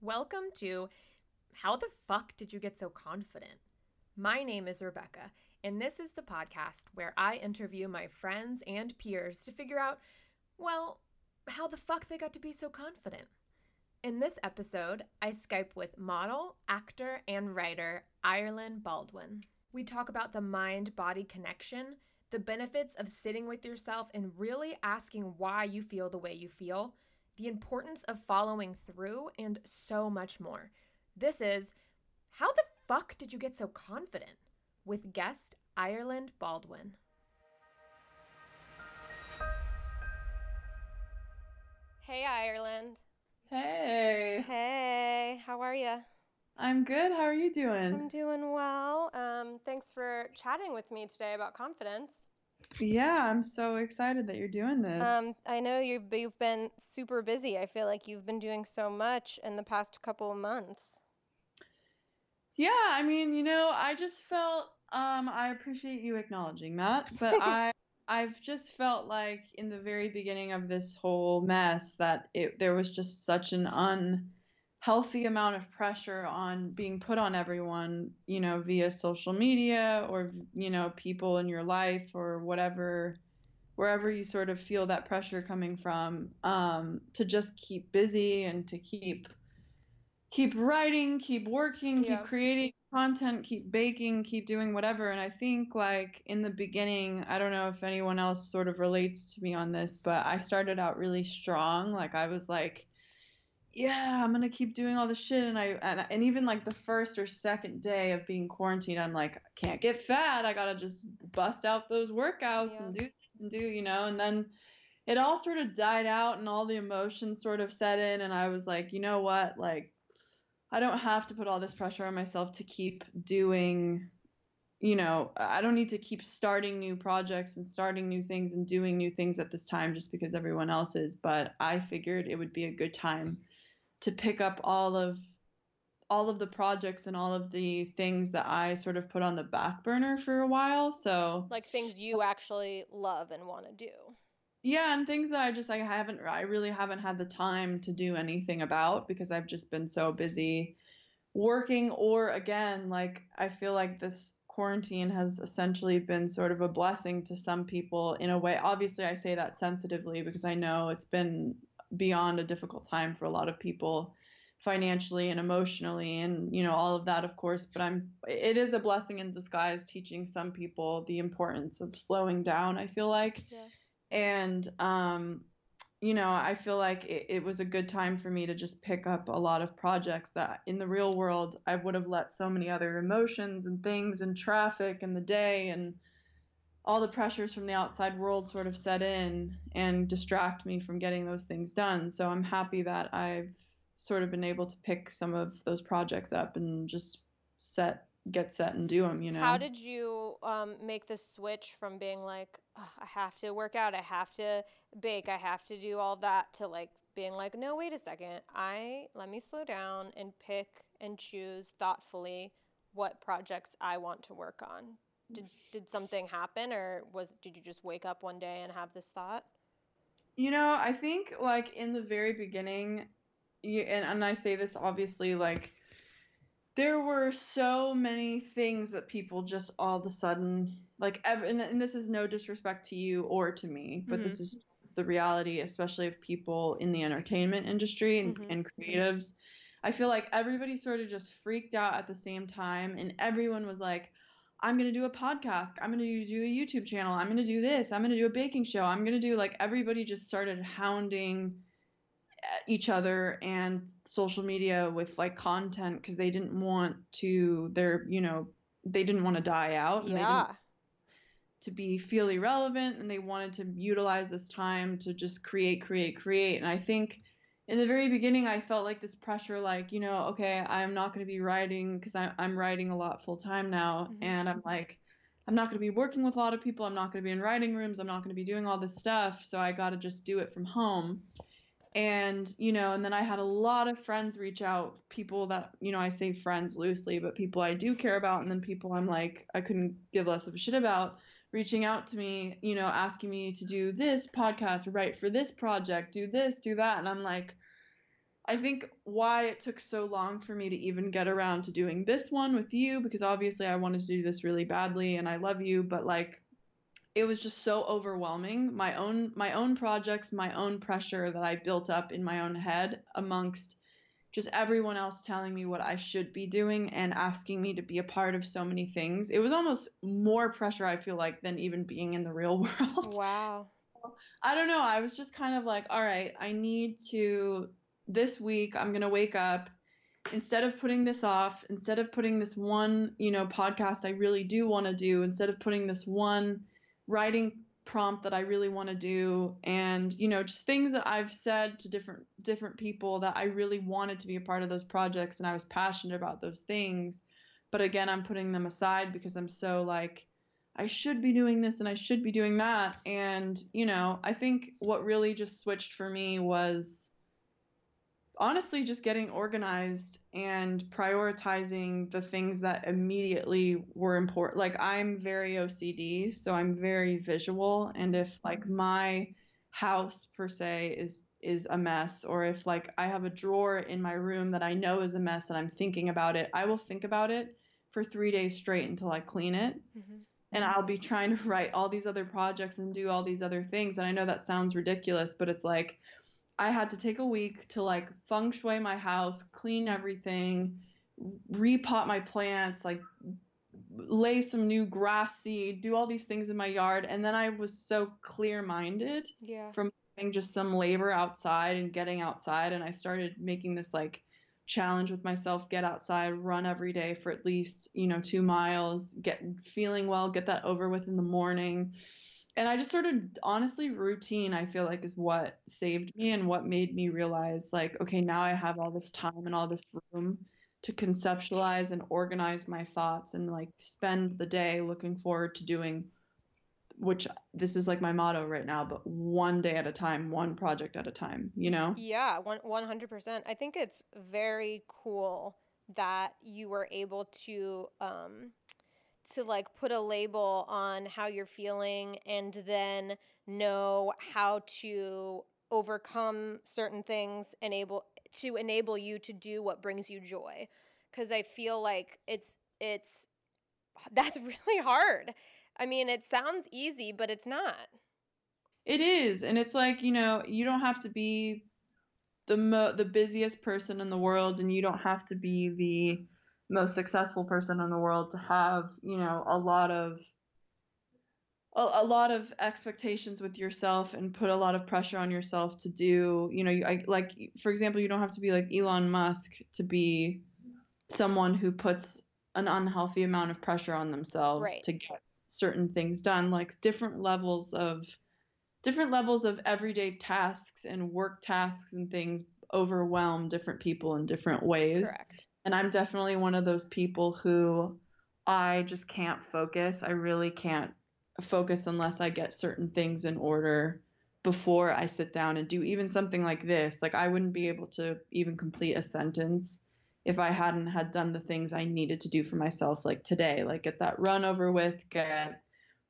Welcome to How the Fuck Did You Get So Confident? My name is Rebecca, and this is the podcast where I interview my friends and peers to figure out, well, how the fuck they got to be so confident. In this episode, I Skype with model, actor, and writer Ireland Baldwin. We talk about the mind body connection, the benefits of sitting with yourself and really asking why you feel the way you feel the importance of following through, and so much more. This is How the Fuck Did You Get So Confident? with guest Ireland Baldwin. Hey, Ireland. Hey. Hey, how are you? I'm good. How are you doing? I'm doing well. Um, thanks for chatting with me today about confidence. Yeah, I'm so excited that you're doing this. Um, I know you've you've been super busy. I feel like you've been doing so much in the past couple of months. Yeah, I mean, you know, I just felt um I appreciate you acknowledging that, but I I've just felt like in the very beginning of this whole mess that it there was just such an un healthy amount of pressure on being put on everyone, you know, via social media or, you know, people in your life or whatever, wherever you sort of feel that pressure coming from, um, to just keep busy and to keep keep writing, keep working, keep creating content, keep baking, keep doing whatever. And I think like in the beginning, I don't know if anyone else sort of relates to me on this, but I started out really strong. Like I was like yeah, I'm gonna keep doing all this shit, and I and, and even like the first or second day of being quarantined, I'm like, I can't get fat. I gotta just bust out those workouts yeah. and do this and do, you know. And then it all sort of died out, and all the emotions sort of set in, and I was like, you know what, like, I don't have to put all this pressure on myself to keep doing. You know, I don't need to keep starting new projects and starting new things and doing new things at this time just because everyone else is. But I figured it would be a good time to pick up all of all of the projects and all of the things that I sort of put on the back burner for a while. So like things you actually love and want to do. Yeah, and things that I just like I haven't I really haven't had the time to do anything about because I've just been so busy working or again like I feel like this quarantine has essentially been sort of a blessing to some people in a way. Obviously, I say that sensitively because I know it's been beyond a difficult time for a lot of people financially and emotionally and you know all of that of course but i'm it is a blessing in disguise teaching some people the importance of slowing down i feel like yeah. and um you know i feel like it, it was a good time for me to just pick up a lot of projects that in the real world i would have let so many other emotions and things and traffic and the day and all the pressures from the outside world sort of set in and distract me from getting those things done. So I'm happy that I've sort of been able to pick some of those projects up and just set get set and do them you know? How did you um, make the switch from being like i have to work out i have to bake i have to do all that to like being like no wait a second. I let me slow down and pick and choose thoughtfully what projects i want to work on did did something happen or was did you just wake up one day and have this thought you know i think like in the very beginning you, and, and i say this obviously like there were so many things that people just all of a sudden like ever and, and this is no disrespect to you or to me but mm-hmm. this is the reality especially of people in the entertainment industry and, mm-hmm. and creatives i feel like everybody sort of just freaked out at the same time and everyone was like I'm going to do a podcast. I'm going to do a YouTube channel. I'm going to do this. I'm going to do a baking show. I'm going to do like everybody just started hounding uh, each other and social media with like content because they didn't want to they're, you know they didn't want to die out yeah to be feel irrelevant and they wanted to utilize this time to just create create create and i think in the very beginning i felt like this pressure like you know okay i'm not going to be writing because i'm writing a lot full time now mm-hmm. and i'm like i'm not going to be working with a lot of people i'm not going to be in writing rooms i'm not going to be doing all this stuff so i got to just do it from home and you know and then i had a lot of friends reach out people that you know i say friends loosely but people i do care about and then people i'm like i couldn't give less of a shit about reaching out to me, you know, asking me to do this podcast, write for this project, do this, do that. And I'm like, I think why it took so long for me to even get around to doing this one with you because obviously I wanted to do this really badly and I love you, but like it was just so overwhelming my own my own projects my own pressure that i built up in my own head amongst just everyone else telling me what i should be doing and asking me to be a part of so many things. It was almost more pressure i feel like than even being in the real world. Wow. I don't know. I was just kind of like all right i need to this week i'm going to wake up. Instead of putting this off instead of putting this one you know podcast i really do want to do instead of putting this one writing prompt that I really want to do and you know just things that I've said to different different people that I really wanted to be a part of those projects and I was passionate about those things but again I'm putting them aside because I'm so like I should be doing this and I should be doing that and you know I think what really just switched for me was honestly just getting organized and prioritizing the things that immediately were important like i'm very ocd so i'm very visual and if like my house per se is is a mess or if like i have a drawer in my room that i know is a mess and i'm thinking about it i will think about it for three days straight until i clean it mm-hmm. and i'll be trying to write all these other projects and do all these other things and i know that sounds ridiculous but it's like I had to take a week to like feng shui my house, clean everything, repot my plants, like lay some new grass seed, do all these things in my yard. And then I was so clear minded yeah. from doing just some labor outside and getting outside. And I started making this like challenge with myself get outside, run every day for at least, you know, two miles, get feeling well, get that over with in the morning and I just sort of honestly routine I feel like is what saved me and what made me realize like okay now I have all this time and all this room to conceptualize and organize my thoughts and like spend the day looking forward to doing which this is like my motto right now but one day at a time one project at a time you know? Yeah one, 100% i think it's very cool that you were able to um to like put a label on how you're feeling and then know how to overcome certain things enable to enable you to do what brings you joy. Because i feel like it's it's that's really hard. I mean it sounds easy but it's not. It is and it's like you know you don't have to be the mo- the busiest person in the world and you don't have to be the most successful person in the world to have you know a lot of a, a, lot of expectations with yourself and put a lot of pressure on yourself to do you know I, like for example you don't have to be like elon musk to be someone who puts an unhealthy amount of pressure on themselves right. to get certain things done like different levels of different levels of everyday tasks and work tasks and things overwhelm different people in different ways Correct. And I'm definitely one of those people who I just can't focus. I really can't focus unless I get certain things in order before I sit down and do even something like this. Like I wouldn't be able to even complete a sentence if I hadn't had done the things I needed to do for myself like today, like get that run over with, get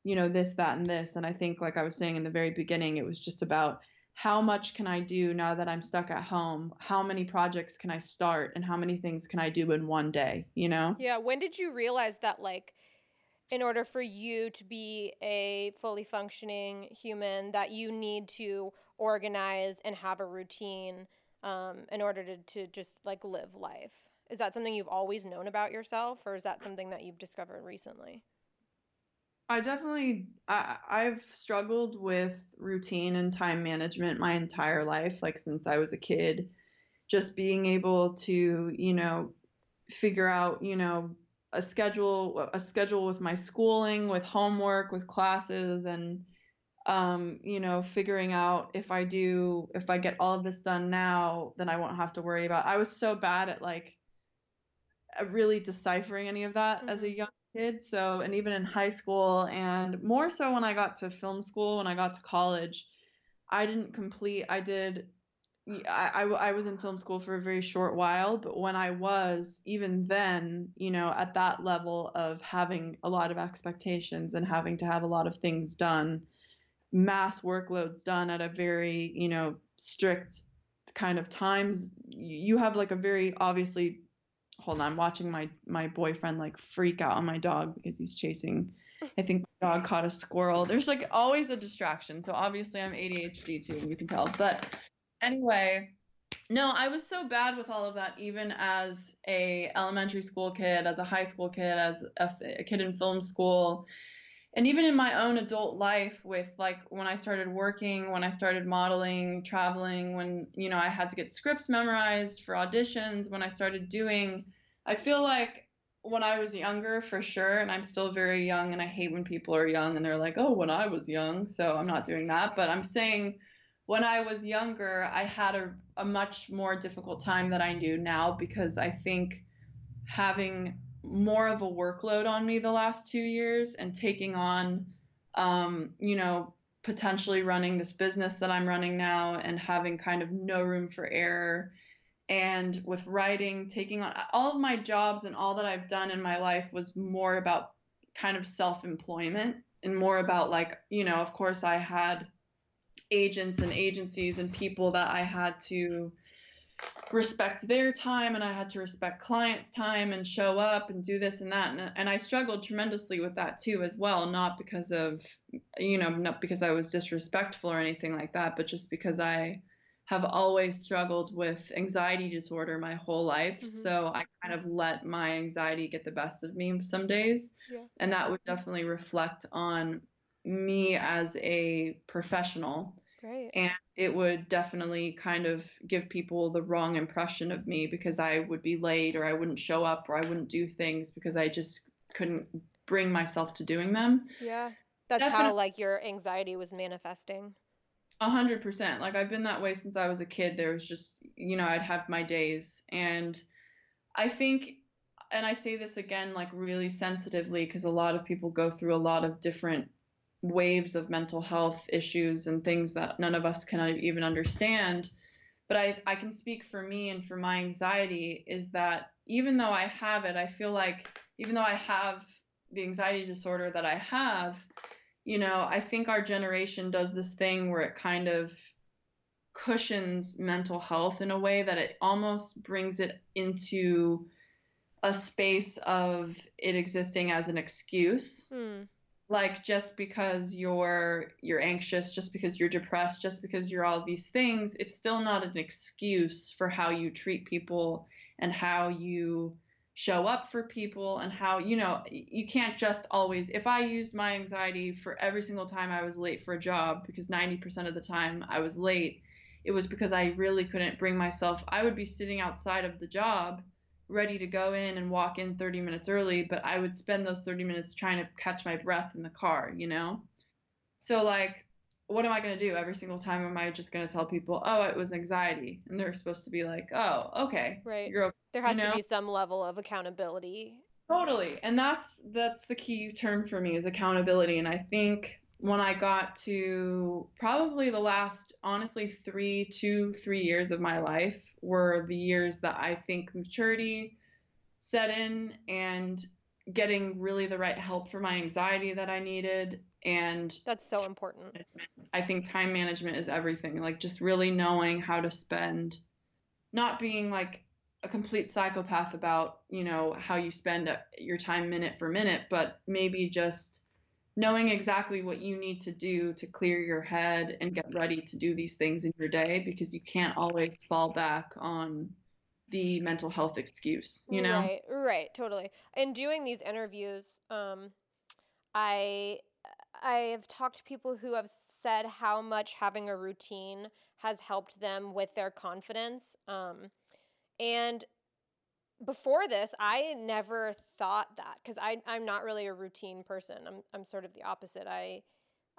you know this that and this and I think like I was saying in the very beginning it was just about how much can I do now that I'm stuck at home? How many projects can I start and how many things can I do in one day, you know? Yeah, when did you realize that like in order for you to be a fully functioning human that you need to organize and have a routine um, in order to, to just like live life? Is that something you've always known about yourself or is that something that you've discovered recently? I definitely I, I've struggled with routine and time management my entire life, like since I was a kid. Just being able to, you know, figure out, you know, a schedule a schedule with my schooling, with homework, with classes and um, you know, figuring out if I do if I get all of this done now, then I won't have to worry about. I was so bad at like really deciphering any of that mm-hmm. as a mm-hmm. young kid. So, and even in high school, and more so when I got to film school, when I got to college, I didn't complete, I did. I, I, I was in film school for a very short while, but when I was, even then, you know, at that level of having a lot of expectations and having to have a lot of things done, mass workloads done at a very, you know, strict kind of times you have like a very obviously hold on, I'm watching my my boyfriend like freak out on my dog because he's chasing I think my dog caught a squirrel. There's like always a distraction. So obviously I'm ADHD too, you can tell. But anyway, no, I was so bad with all of that even as a elementary school kid, as a high school kid, as a, a kid in film school and even in my own adult life with like when i started working when i started modeling traveling when you know i had to get scripts memorized for auditions when i started doing i feel like when i was younger for sure and i'm still very young and i hate when people are young and they're like oh when i was young. So i'm not doing that but i'm saying when i was younger i had a, a much more difficult time than i do now because i think having more of a workload on me the last two years and taking on, um, you know, potentially running this business that I'm running now and having kind of no room for error. And with writing, taking on all of my jobs and all that I've done in my life was more about kind of self employment and more about, like, you know, of course, I had agents and agencies and people that I had to respect their time and I had to respect clients' time and show up and do this and that. And, and I struggled tremendously with that too, as well. Not because of, you know, not because I was disrespectful or anything like that, but just because I have always struggled with anxiety disorder my whole life. Mm-hmm. So I kind of let my anxiety get the best of me some days. Yeah. And that would definitely reflect on me as a professional Right. And it would definitely kind of give people the wrong impression of me because I would be late or I wouldn't show up or I wouldn't do things because I just couldn't bring myself to doing them. Yeah. That's definitely. how like your anxiety was manifesting. A hundred percent. Like I've been that way since I was a kid. There was just, you know, I'd have my days. And I think, and I say this again, like really sensitively, because a lot of people go through a lot of different waves of mental health issues and things that none of us can even understand. But I, I can speak for me and for my anxiety is that even though I have it, I feel like even though I have the anxiety disorder that I have, you know, I think our generation does this thing where it kind of cushions mental health in a way that it almost brings it into a space of it existing as an excuse. Hmm like just because you're you're anxious just because you're depressed just because you're all these things it's still not an excuse for how you treat people and how you show up for people and how you know you can't just always if i used my anxiety for every single time i was late for a job because 90% of the time i was late it was because i really couldn't bring myself i would be sitting outside of the job ready to go in and walk in 30 minutes early, but I would spend those 30 minutes trying to catch my breath in the car, you know? So, like, what am I going to do every single time? Am I just going to tell people, oh, it was anxiety? And they're supposed to be like, oh, okay. Right. You're okay, there has you know? to be some level of accountability. Totally. And that's that's the key term for me is accountability. And I think when I got to probably the last, honestly, three, two, three years of my life were the years that I think maturity set in and getting really the right help for my anxiety that I needed. And that's so important. I think time management is everything. Like just really knowing how to spend, not being like a complete psychopath about, you know, how you spend uh, your time minute for minute, but maybe just knowing exactly what you need to do to clear your head and get ready to do these things in your day because you can't always fall back on the mental health excuse you know? Right right totally. In doing these interviews um i i have talked to people who have said how much having a routine has helped them with their confidence um and before this, I never thought that because I I'm not really a routine person. I'm I'm sort of the opposite. I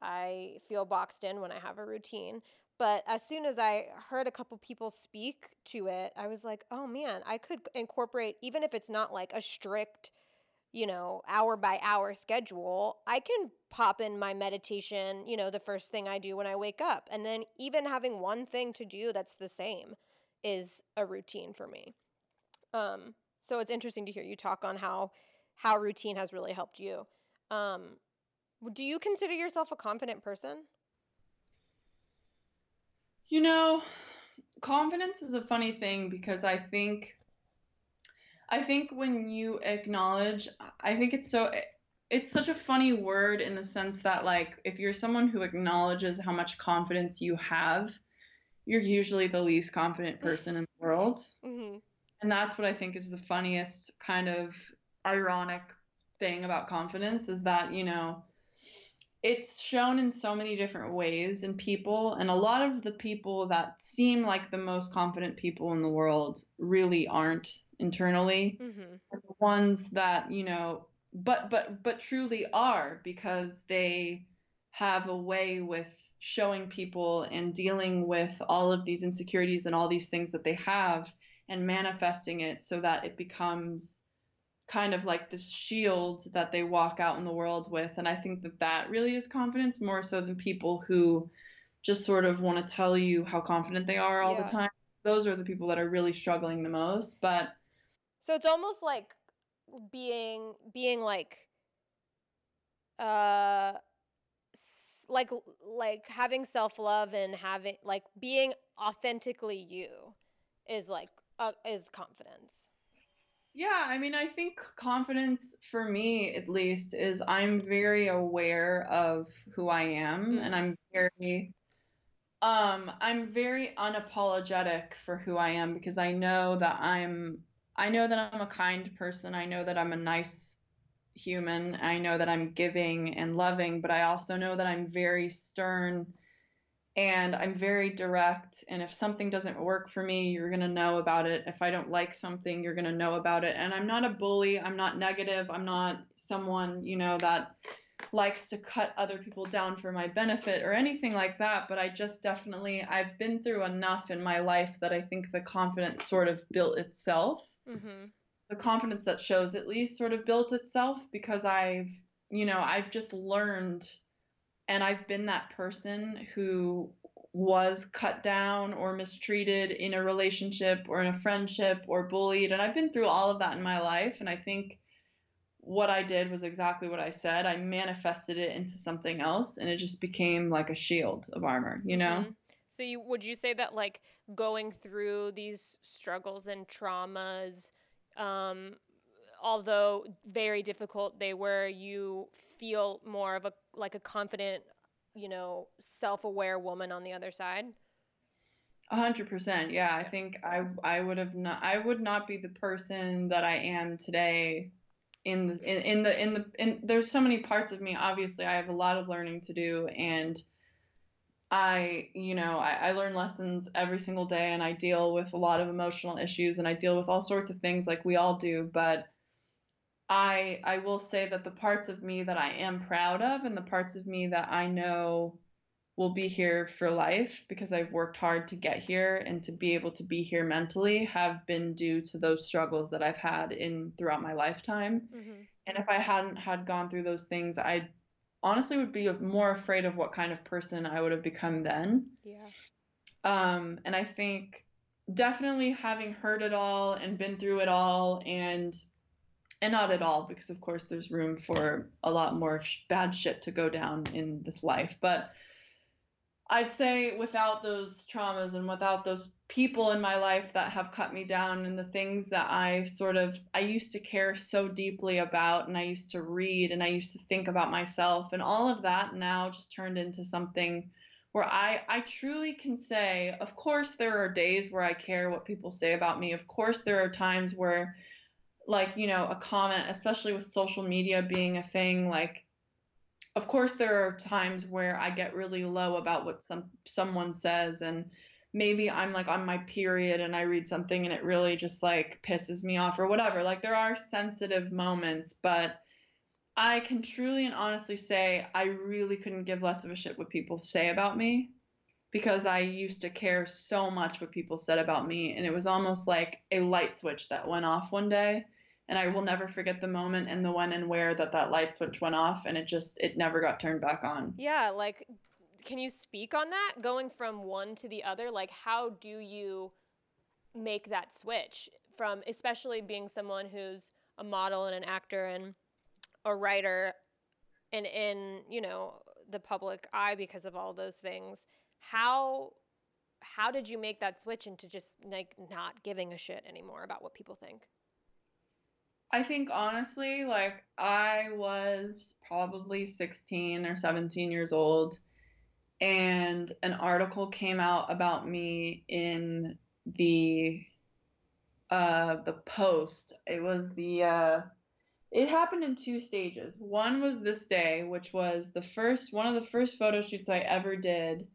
I feel boxed in when I have a routine. But as soon as I heard a couple people speak to it, I was like, oh man, I could incorporate even if it's not like a strict, you know, hour by hour schedule. I can pop in my meditation, you know, the first thing I do when I wake up. And then even having one thing to do that's the same is a routine for me. Um, so it's interesting to hear you talk on how how routine has really helped you. Um, do you consider yourself a confident person? You know, confidence is a funny thing because I think I think when you acknowledge, I think it's so it's such a funny word in the sense that like if you're someone who acknowledges how much confidence you have, you're usually the least confident person in the world. Mm-hmm. And that's what I think is the funniest kind of ironic thing about confidence is that, you know, it's shown in so many different ways in people and a lot of the people that seem like the most confident people in the world really aren't internally mm-hmm. the ones that you know but but but truly are because they have a way with showing people and dealing with all of these insecurities and all these things that they have and manifesting it so that it becomes kind of like this shield that they walk out in the world with and i think that that really is confidence more so than people who just sort of want to tell you how confident they are all yeah. the time those are the people that are really struggling the most but so it's almost like being being like uh like like having self-love and having like being authentically you is like uh, is confidence yeah i mean i think confidence for me at least is i'm very aware of who i am mm-hmm. and i'm very um i'm very unapologetic for who i am because i know that i'm I know that I'm a kind person. I know that I'm a nice human. I know that I'm giving and loving, but I also know that I'm very stern and I'm very direct. And if something doesn't work for me, you're going to know about it. If I don't like something, you're going to know about it. And I'm not a bully. I'm not negative. I'm not someone, you know, that likes to cut other people down for my benefit or anything like that but i just definitely i've been through enough in my life that i think the confidence sort of built itself mm-hmm. the confidence that shows at least sort of built itself because i've you know i've just learned and i've been that person who was cut down or mistreated in a relationship or in a friendship or bullied and i've been through all of that in my life and i think what I did was exactly what I said. I manifested it into something else and it just became like a shield of armor, you know? Mm-hmm. So you would you say that like going through these struggles and traumas um although very difficult they were you feel more of a like a confident, you know, self-aware woman on the other side? A hundred percent. Yeah, I think I I would have not I would not be the person that I am today in the in, in the in the in there's so many parts of me obviously i have a lot of learning to do and i you know I, I learn lessons every single day and i deal with a lot of emotional issues and i deal with all sorts of things like we all do but i i will say that the parts of me that i am proud of and the parts of me that i know will be here for life because I've worked hard to get here and to be able to be here mentally have been due to those struggles that I've had in throughout my lifetime. Mm-hmm. And if I hadn't had gone through those things, I honestly would be more afraid of what kind of person I would have become then. Yeah. Um, and I think definitely having heard it all and been through it all and and not at all because of course there's room for a lot more sh- bad shit to go down in this life. But I'd say without those traumas and without those people in my life that have cut me down and the things that I sort of I used to care so deeply about and I used to read and I used to think about myself and all of that now just turned into something where I I truly can say of course there are days where I care what people say about me. Of course there are times where like you know a comment especially with social media being a thing like of course there are times where I get really low about what some someone says and maybe I'm like on my period and I read something and it really just like pisses me off or whatever. Like there are sensitive moments, but I can truly and honestly say I really couldn't give less of a shit what people say about me because I used to care so much what people said about me and it was almost like a light switch that went off one day and I will never forget the moment and the when and where that that light switch went off and it just it never got turned back on. Yeah, like can you speak on that going from one to the other? Like how do you make that switch from especially being someone who's a model and an actor and a writer and in, you know, the public eye because of all those things. How how did you make that switch into just like not giving a shit anymore about what people think? I think honestly, like I was probably 16 or 17 years old and an article came out about me in the uh the post. It was the uh it happened in two stages. One was this day, which was the first one of the first photo shoots I ever did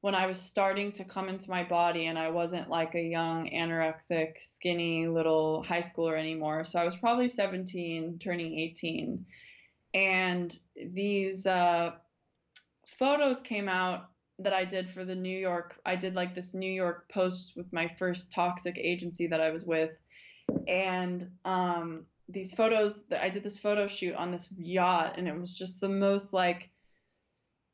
when I was starting to come into my body and I wasn't like a young anorexic, skinny little high schooler anymore. So I was probably 17, turning 18. And these uh, photos came out that I did for the New York. I did like this New York post with my first toxic agency that I was with. And um, these photos, I did this photo shoot on this yacht, and it was just the most like,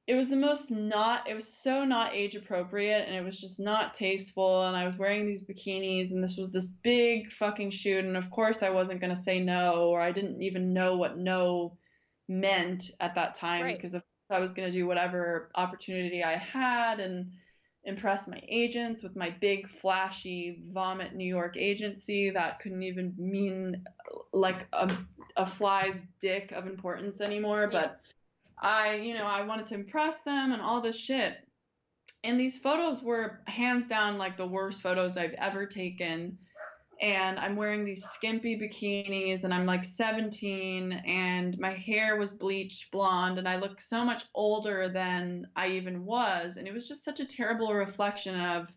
it was the most not it was so not age appropriate and it was just not tasteful and i was wearing these bikinis and this was this big fucking shoot and of course i wasn't going to say no or i didn't even know what no meant at that time right. because i was going to do whatever opportunity i had and impress my agents with my big flashy vomit new york agency that couldn't even mean like a, a fly's dick of importance anymore yeah. but I, you know, I wanted to impress them and all this shit. And these photos were hands down like the worst photos I've ever taken. And I'm wearing these skimpy bikinis and I'm like 17 and my hair was bleached blonde and I look so much older than I even was. And it was just such a terrible reflection of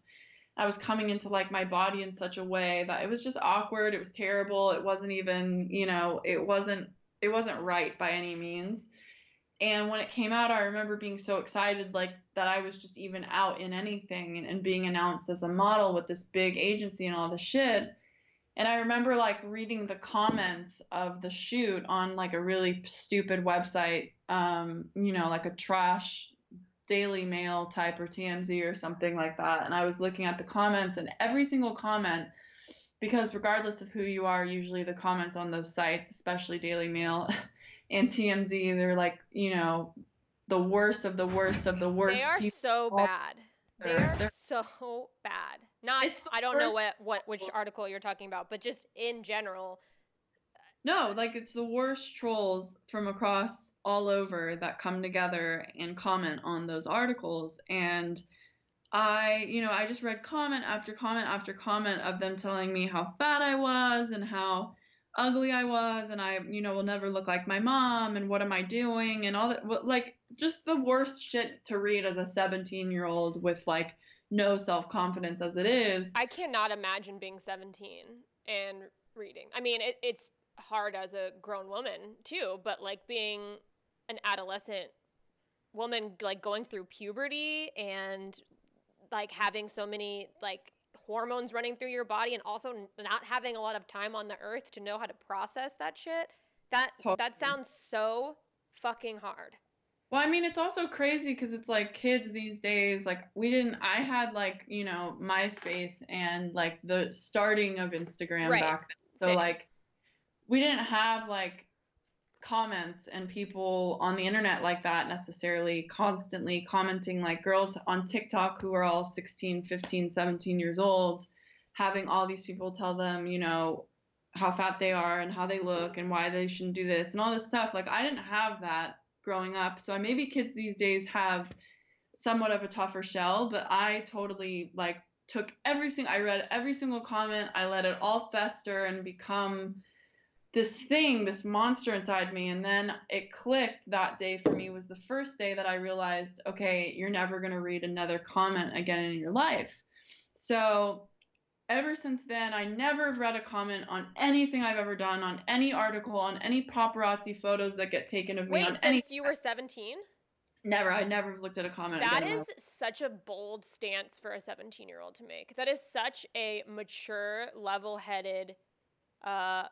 I was coming into like my body in such a way that it was just awkward. It was terrible. It wasn't even, you know, it wasn't it wasn't right by any means. And when it came out, I remember being so excited, like that I was just even out in anything and, and being announced as a model with this big agency and all the shit. And I remember like reading the comments of the shoot on like a really stupid website, um, you know, like a trash Daily Mail type or TMZ or something like that. And I was looking at the comments, and every single comment, because regardless of who you are, usually the comments on those sites, especially Daily Mail, and TMZ, they're like, you know, the worst of the worst of the worst. They are so bad. They are they're, so bad. Not I don't know what what which article you're talking about, but just in general. No, like it's the worst trolls from across all over that come together and comment on those articles and I, you know, I just read comment after comment after comment of them telling me how fat I was and how ugly I was and I, you know, will never look like my mom and what am I doing and all that like just the worst shit to read as a 17 year old with like no self confidence as it is. I cannot imagine being 17 and reading. I mean, it, it's hard as a grown woman too, but like being an adolescent woman, like going through puberty and like having so many like hormones running through your body and also not having a lot of time on the earth to know how to process that shit. That totally. that sounds so fucking hard. Well, I mean, it's also crazy because it's like kids these days. Like, we didn't. I had like you know MySpace and like the starting of Instagram right. back then. So Same. like, we didn't have like comments and people on the internet like that necessarily constantly commenting like girls on TikTok who are all 16, 15, 17 years old having all these people tell them, you know, how fat they are and how they look and why they shouldn't do this and all this stuff. Like I didn't have that growing up. So maybe kids these days have somewhat of a tougher shell, but I totally like took everything I read every single comment, I let it all fester and become this thing, this monster inside me. And then it clicked that day for me was the first day that I realized, okay, you're never going to read another comment again in your life. So ever since then, I never have read a comment on anything I've ever done, on any article, on any paparazzi photos that get taken of me. Wait, since any- you were 17? Never. I never looked at a comment. That is such a bold stance for a 17 year old to make. That is such a mature, level headed, uh,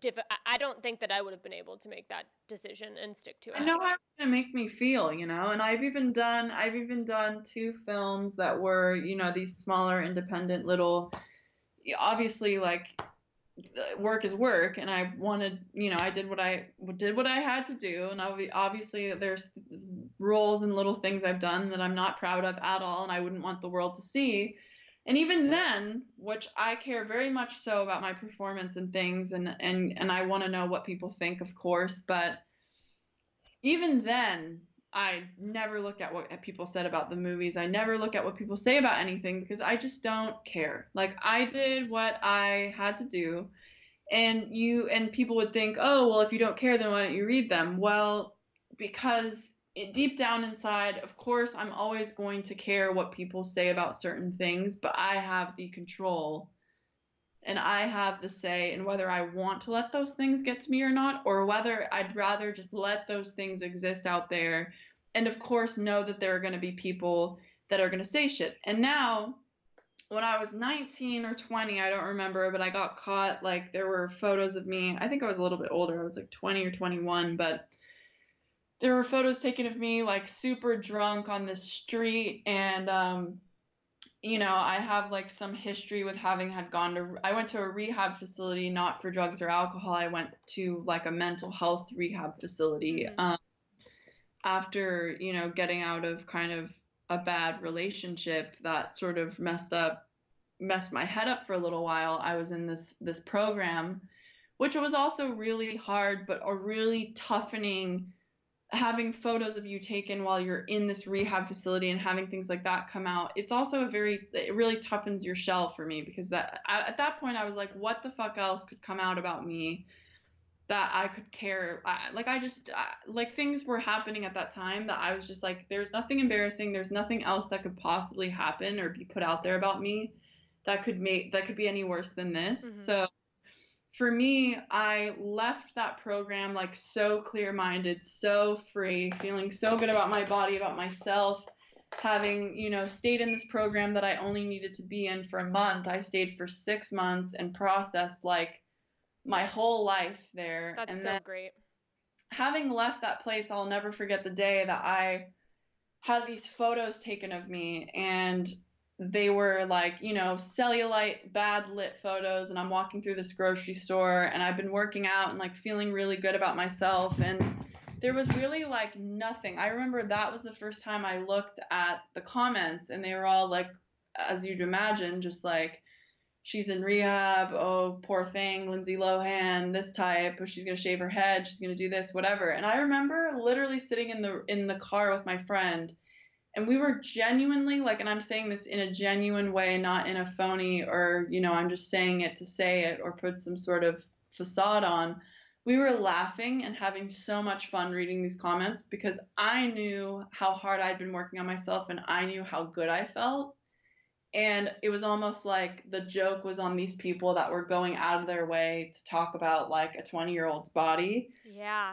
diff- I don't think that I would have been able to make that decision and stick to it. I know how it's gonna make me feel, you know. And I've even done I've even done two films that were, you know, these smaller independent little obviously like work is work and I wanted, you know, I did what I did what I had to do and obviously there's roles and little things I've done that I'm not proud of at all and I wouldn't want the world to see. And even then, which I care very much so about my performance and things and and and I want to know what people think, of course, but even then, I never look at what people said about the movies. I never look at what people say about anything because I just don't care. Like I did what I had to do. And you and people would think, "Oh, well if you don't care then why don't you read them?" Well, because it, deep down inside, of course, I'm always going to care what people say about certain things, but I have the control and I have the say in whether I want to let those things get to me or not, or whether I'd rather just let those things exist out there. And of course, know that there are going to be people that are going to say shit. And now, when I was 19 or 20, I don't remember, but I got caught. Like, there were photos of me. I think I was a little bit older. I was like 20 or 21, but there were photos taken of me like super drunk on the street and um you know, I have like some history with having had gone to I went to a rehab facility not for drugs or alcohol. I went to like a mental health rehab facility mm-hmm. um, after, you know, getting out of kind of a bad relationship that sort of messed up messed my head up for a little while. I was in this this program which was also really hard but a really toughening having photos of you taken while you're in this rehab facility and having things like that come out it's also a very it really toughens your shell for me because that at that point i was like what the fuck else could come out about me that i could care I, like i just I, like things were happening at that time that i was just like there's nothing embarrassing there's nothing else that could possibly happen or be put out there about me that could make that could be any worse than this mm-hmm. so for me, I left that program like so clear minded, so free, feeling so good about my body, about myself. Having, you know, stayed in this program that I only needed to be in for a month, I stayed for six months and processed like my whole life there. That's and so great. Having left that place, I'll never forget the day that I had these photos taken of me and they were like, you know, cellulite, bad lit photos. And I'm walking through this grocery store and I've been working out and like feeling really good about myself. And there was really like nothing. I remember that was the first time I looked at the comments and they were all like, as you'd imagine, just like, she's in rehab. Oh, poor thing, Lindsay Lohan, this type. Oh, she's gonna shave her head. She's gonna do this, whatever. And I remember literally sitting in the in the car with my friend and we were genuinely like and i'm saying this in a genuine way not in a phony or you know i'm just saying it to say it or put some sort of facade on. We were laughing and having so much fun reading these comments because i knew how hard i'd been working on myself and i knew how good i felt. And it was almost like the joke was on these people that were going out of their way to talk about like a 20 year old's body. Yeah.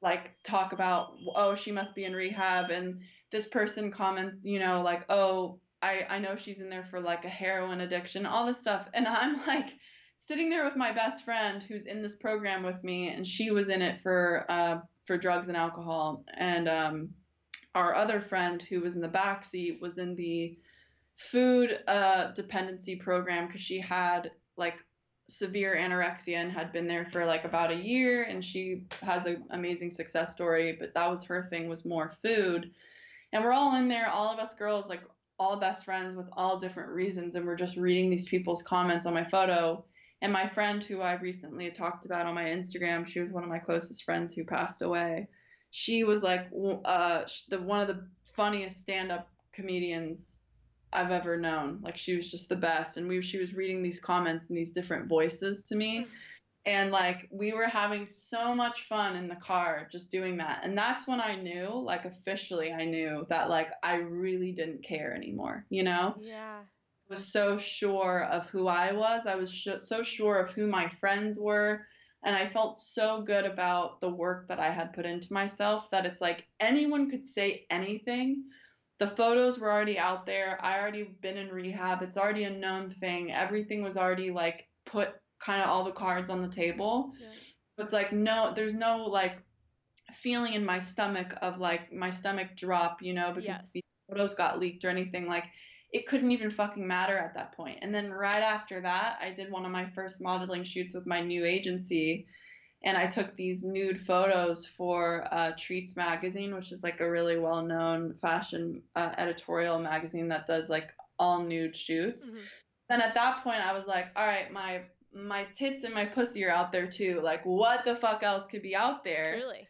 Like talk about oh she must be in rehab and this person comments, you know, like, oh, I, I know she's in there for like a heroin addiction, all this stuff. And I'm like sitting there with my best friend who's in this program with me, and she was in it for uh, for drugs and alcohol. And um, our other friend who was in the back seat was in the food uh, dependency program because she had like severe anorexia and had been there for like about a year and she has an amazing success story but that was her thing was more food and we're all in there, all of us girls, like all best friends with all different reasons. And we're just reading these people's comments on my photo. And my friend, who I recently talked about on my Instagram, she was one of my closest friends who passed away. She was like uh, the one of the funniest stand-up comedians I've ever known. Like she was just the best. And we she was reading these comments and these different voices to me. And like we were having so much fun in the car just doing that. And that's when i knew like officially i knew that like i really didn't care anymore you know? Yeah. I was so sure of who i was. I was sh- so sure of who my friends were. And i felt so good about the work that i had put into myself that it's like anyone could say anything. The photos were already out there. I already been in rehab. It's already a known thing. Everything was already like put kind of all the cards on the table. Yeah. It's like no, there's no like feeling in my stomach of like my stomach drop, you know, because yes. the photos got leaked or anything. Like it couldn't even fucking matter at that point. And then right after that, I did one of my first modeling shoots with my new agency. and I took these nude photos for uh, Treats magazine, which is like a really well-known fashion uh, editorial magazine that does like all nude shoots. Mm-hmm. And at that point, I was like, all right, my my tits and my pussy are out there too. Like, what the fuck else could be out there? Truly.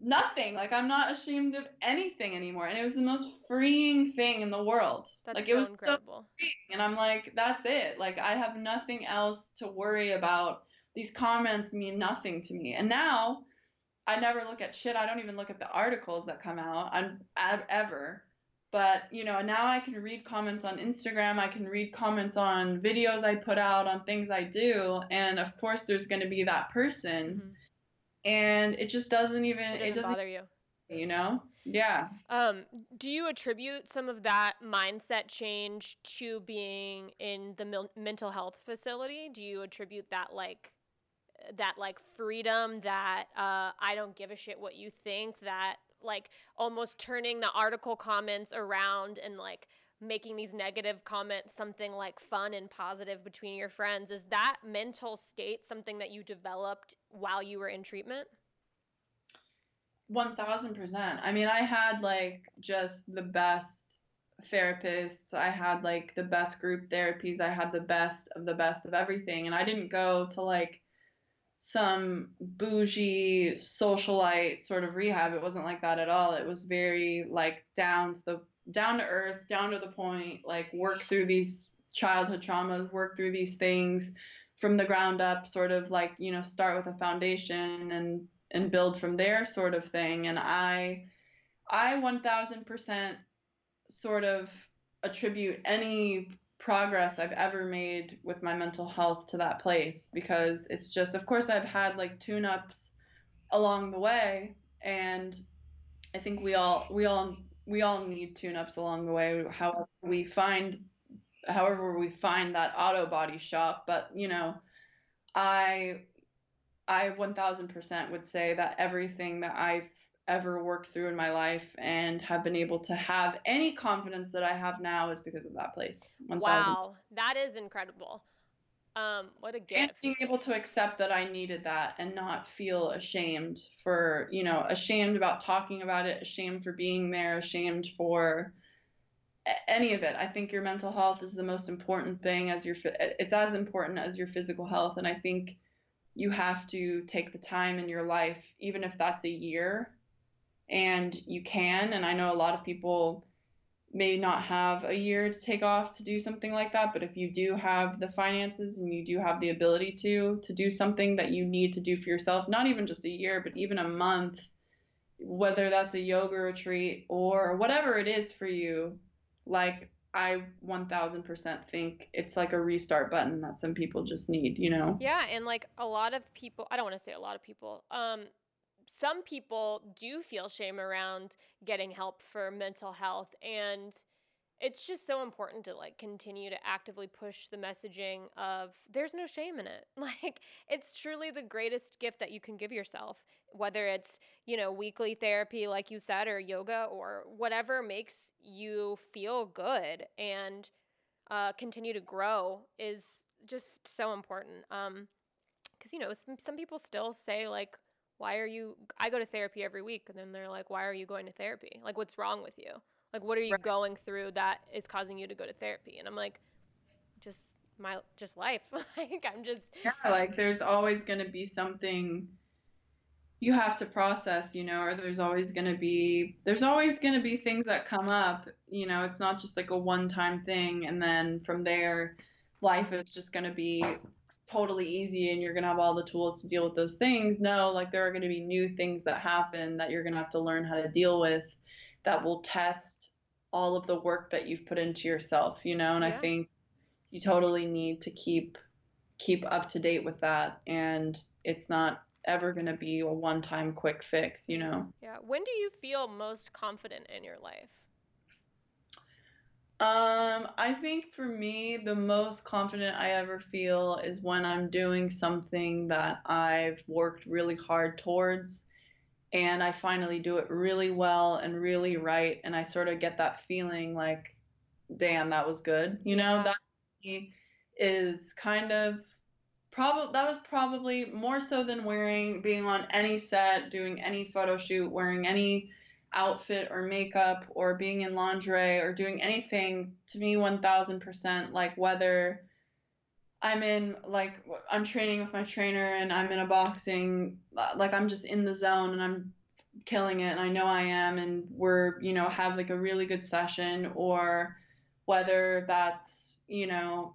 Nothing. Like, I'm not ashamed of anything anymore. And it was the most freeing thing in the world. That's like, so it was incredible. So. And I'm like, that's it. Like, I have nothing else to worry about. These comments mean nothing to me. And now I never look at shit. I don't even look at the articles that come out. I'm ever but you know now i can read comments on instagram i can read comments on videos i put out on things i do and of course there's going to be that person. Mm-hmm. and it just doesn't even it doesn't, it doesn't bother you. you know? Yeah. Um do you attribute some of that mindset change to being in the mil- mental health facility? Do you attribute that like that like freedom that uh, i don't give a shit what you think that like almost turning the article comments around and like making these negative comments something like fun and positive between your friends. Is that mental state something that you developed while you were in treatment? 1000% i mean i had like just the best therapists. I had like the best group therapies. I had the best of the best of everything. And i didn't go to like some bougie socialite sort of rehab. It wasn't like that at all. It was very like down to the down to earth, down to the point, like work through these childhood traumas, work through these things from the ground up, sort of like, you know, start with a foundation and and build from there sort of thing. And I I 1000% sort of attribute any progress I've ever made with my mental health to that place because it's just of course I've had like tune ups along the way and I think we all we all we all need tune ups along the way however we find however we find that auto body shop. But you know I I 1000% would say that everything that I've ever worked through in my life and have been able to have any confidence that I have now is because of that place. 1, wow, that is incredible. Um, what a gift. And being able to accept that I needed that and not feel ashamed for, you know, ashamed about talking about it, ashamed for being there, ashamed for any of it. I think your mental health is the most important thing as your it's as important as your physical health and I think you have to take the time in your life even if that's a year and you can and i know a lot of people may not have a year to take off to do something like that but if you do have the finances and you do have the ability to to do something that you need to do for yourself not even just a year but even a month whether that's a yoga retreat or whatever it is for you like I 1000% think it's like a restart button that some people just need, you know? Yeah. And like a lot of people, I don't want to say a lot of people, um, some people do feel shame around getting help for mental health and it's just so important to like continue to actively push the messaging of there's no shame in it. Like it's truly the greatest gift that you can give yourself, whether it's, you know, weekly therapy like you said or yoga or whatever makes you feel good and uh, continue to grow is just so important. Um cuz you know, some, some people still say like why are you i go to therapy every week and then they're like why are you going to therapy? Like what's wrong with you? Like what are you right. going through that is causing you to go to therapy? And i'm like just my just life. Like i'm just yeah like there's always going to be something you have to process you know or there's always going to be there's always going to be things that come up you know it's not just like a one time thing and then from there life is just going to be totally easy and you're going to have all the tools to deal with those things. No, like there are going to be new things that happen that you're going to have to learn how to deal with that will test all of the work that you've put into yourself, you know? And yeah. I think you totally need to keep keep up to date with that and it's not ever going to be a one-time quick fix, you know. Yeah. When do you feel most confident in your life? Um, I think for me, the most confident I ever feel is when I'm doing something that I've worked really hard towards and I finally do it really well and really right. And I sort of get that feeling like, damn, that was good. You know, yeah. that is kind of probably that was probably more so than wearing being on any set, doing any photo shoot, wearing any outfit or makeup or being in lingerie or doing anything to me 1000% like whether I'm in like I'm training with my trainer and I'm in a boxing uh, like I'm just in the zone and I'm killing it and I know I am and we're you know have like a really good session or whether that's you know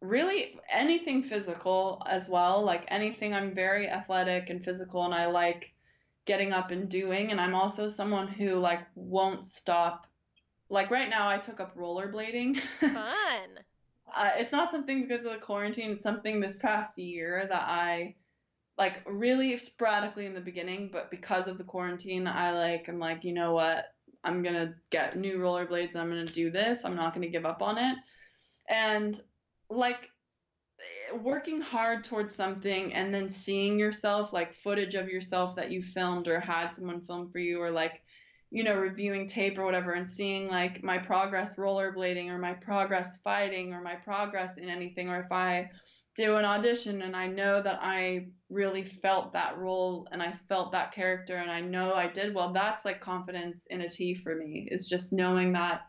really anything physical as well like anything I'm very athletic and physical and I like getting up and doing and I'm also someone who like won't stop like right now I took up rollerblading Fun. uh, it's not something because of the quarantine it's something this past year that I like really sporadically in the beginning, but because of the quarantine, I like I'm like, you know what? I'm gonna get new rollerblades. I'm gonna do this. I'm not gonna give up on it. And like working hard towards something and then seeing yourself like footage of yourself that you filmed or had someone film for you or like you know reviewing tape or whatever and seeing like my progress rollerblading or my progress fighting or my progress in anything or if I do an audition and I know that I really felt that role and I felt that character and I know I did well, that's like confidence in a T for me. Is just knowing that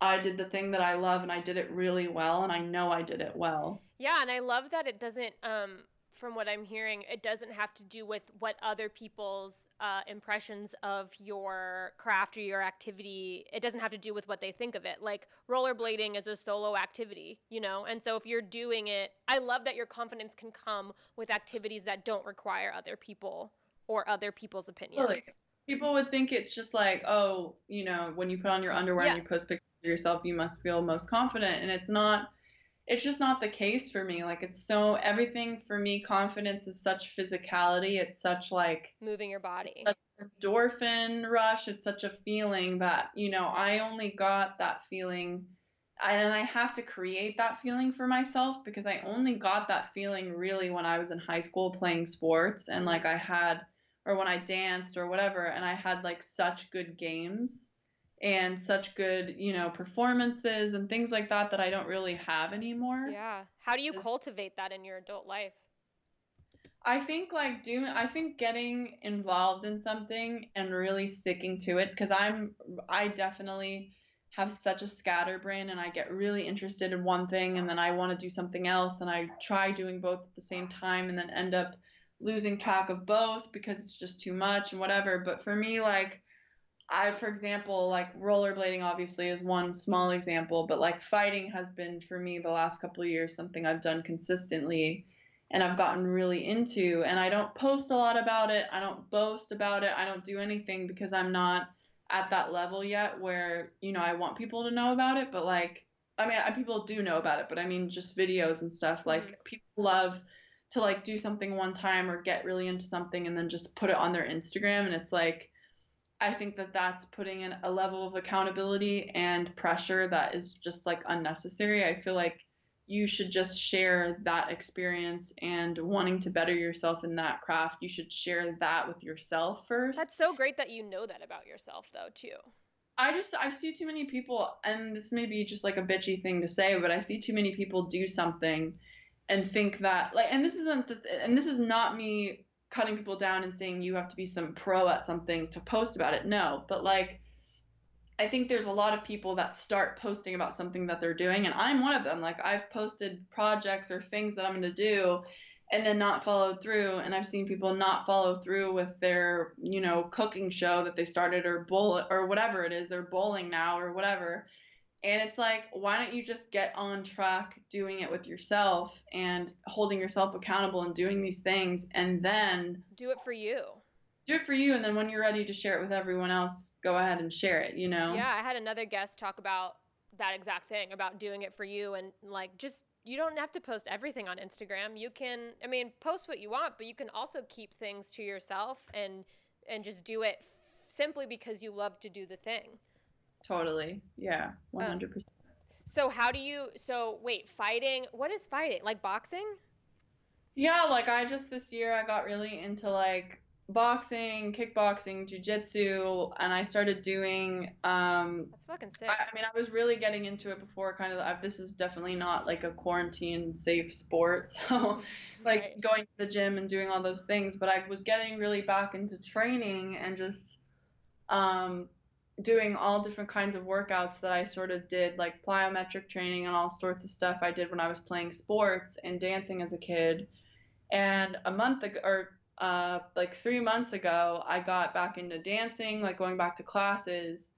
I did the thing that I love and I did it really well and I know I did it well. Yeah, and I love that it doesn't um from what I'm hearing, it doesn't have to do with what other people's uh, impressions of your craft or your activity. It doesn't have to do with what they think of it. Like rollerblading is a solo activity, you know? And so if you're doing it, I love that your confidence can come with activities that don't require other people or other people's opinions. Really? People would think it's just like, oh, you know, when you put on your underwear yeah. and you post pictures yourself, you must feel most confident. And it's not it's just not the case for me. Like it's so everything for me, confidence is such physicality. It's such like moving your body. endorphin rush. It's such a feeling that, you know, I only got that feeling and I have to create that feeling for myself because I only got that feeling really when I was in high school playing sports and like I had or when I danced or whatever and I had like such good games and such good, you know, performances and things like that that I don't really have anymore. Yeah. How do you cultivate that in your adult life? I think like doing I think getting involved in something and really sticking to it cuz I'm I definitely have such a scatterbrain and I get really interested in one thing and then I want to do something else and I try doing both at the same time and then end up losing track of both because it's just too much and whatever. But for me like I, for example, like rollerblading obviously is one small example, but like fighting has been for me the last couple of years something I've done consistently and I've gotten really into. And I don't post a lot about it. I don't boast about it. I don't do anything because I'm not at that level yet where, you know, I want people to know about it. But like, I mean, people do know about it, but I mean, just videos and stuff. Like, mm-hmm. people love to like do something one time or get really into something and then just put it on their Instagram. And it's like, I think that that's putting in a level of accountability and pressure that is just like unnecessary. I feel like you should just share that experience and wanting to better yourself in that craft. You should share that with yourself first. That's so great that you know that about yourself, though, too. I just I see too many people, and this may be just like a bitchy thing to say, but I see too many people do something and think that like, and this isn't, the, and this is not me cutting people down and saying you have to be some pro at something to post about it. No, but like I think there's a lot of people that start posting about something that they're doing and I'm one of them. Like I've posted projects or things that I'm going to do and then not followed through and I've seen people not follow through with their, you know, cooking show that they started or bowl or whatever it is, they're bowling now or whatever and it's like, why don't you just get on track doing it with yourself and holding yourself accountable and doing these things and then do it for you. Do it for you. And then when you're ready to share it with everyone else, go ahead and share it, you know? Yeah, I had another guest talk about that exact thing about doing it for you and like just you don't have to post everything on Instagram. You can I mean, post what you want, but you can also keep things to yourself and and just do it simply because you love to do the thing. Totally. Yeah. 100%. Um, so how do you so wait, fighting, what is fighting? Like boxing? Yeah, like I just this year I got really into like boxing, kickboxing, jujitsu, and I started doing. Um, That's fucking sick. I, I mean, I was really getting into it before. Kind of, I, this is definitely not like a quarantine safe sport, so like Right. going to the gym and doing all those things. But I was getting really back into training and just um, doing all different kinds of workouts that I sort of did, like plyometric training and all sorts of stuff I did when I was playing sports and dancing as a kid. And a month ago, or uh, like three months ago, I got back into dancing, like going back to classes.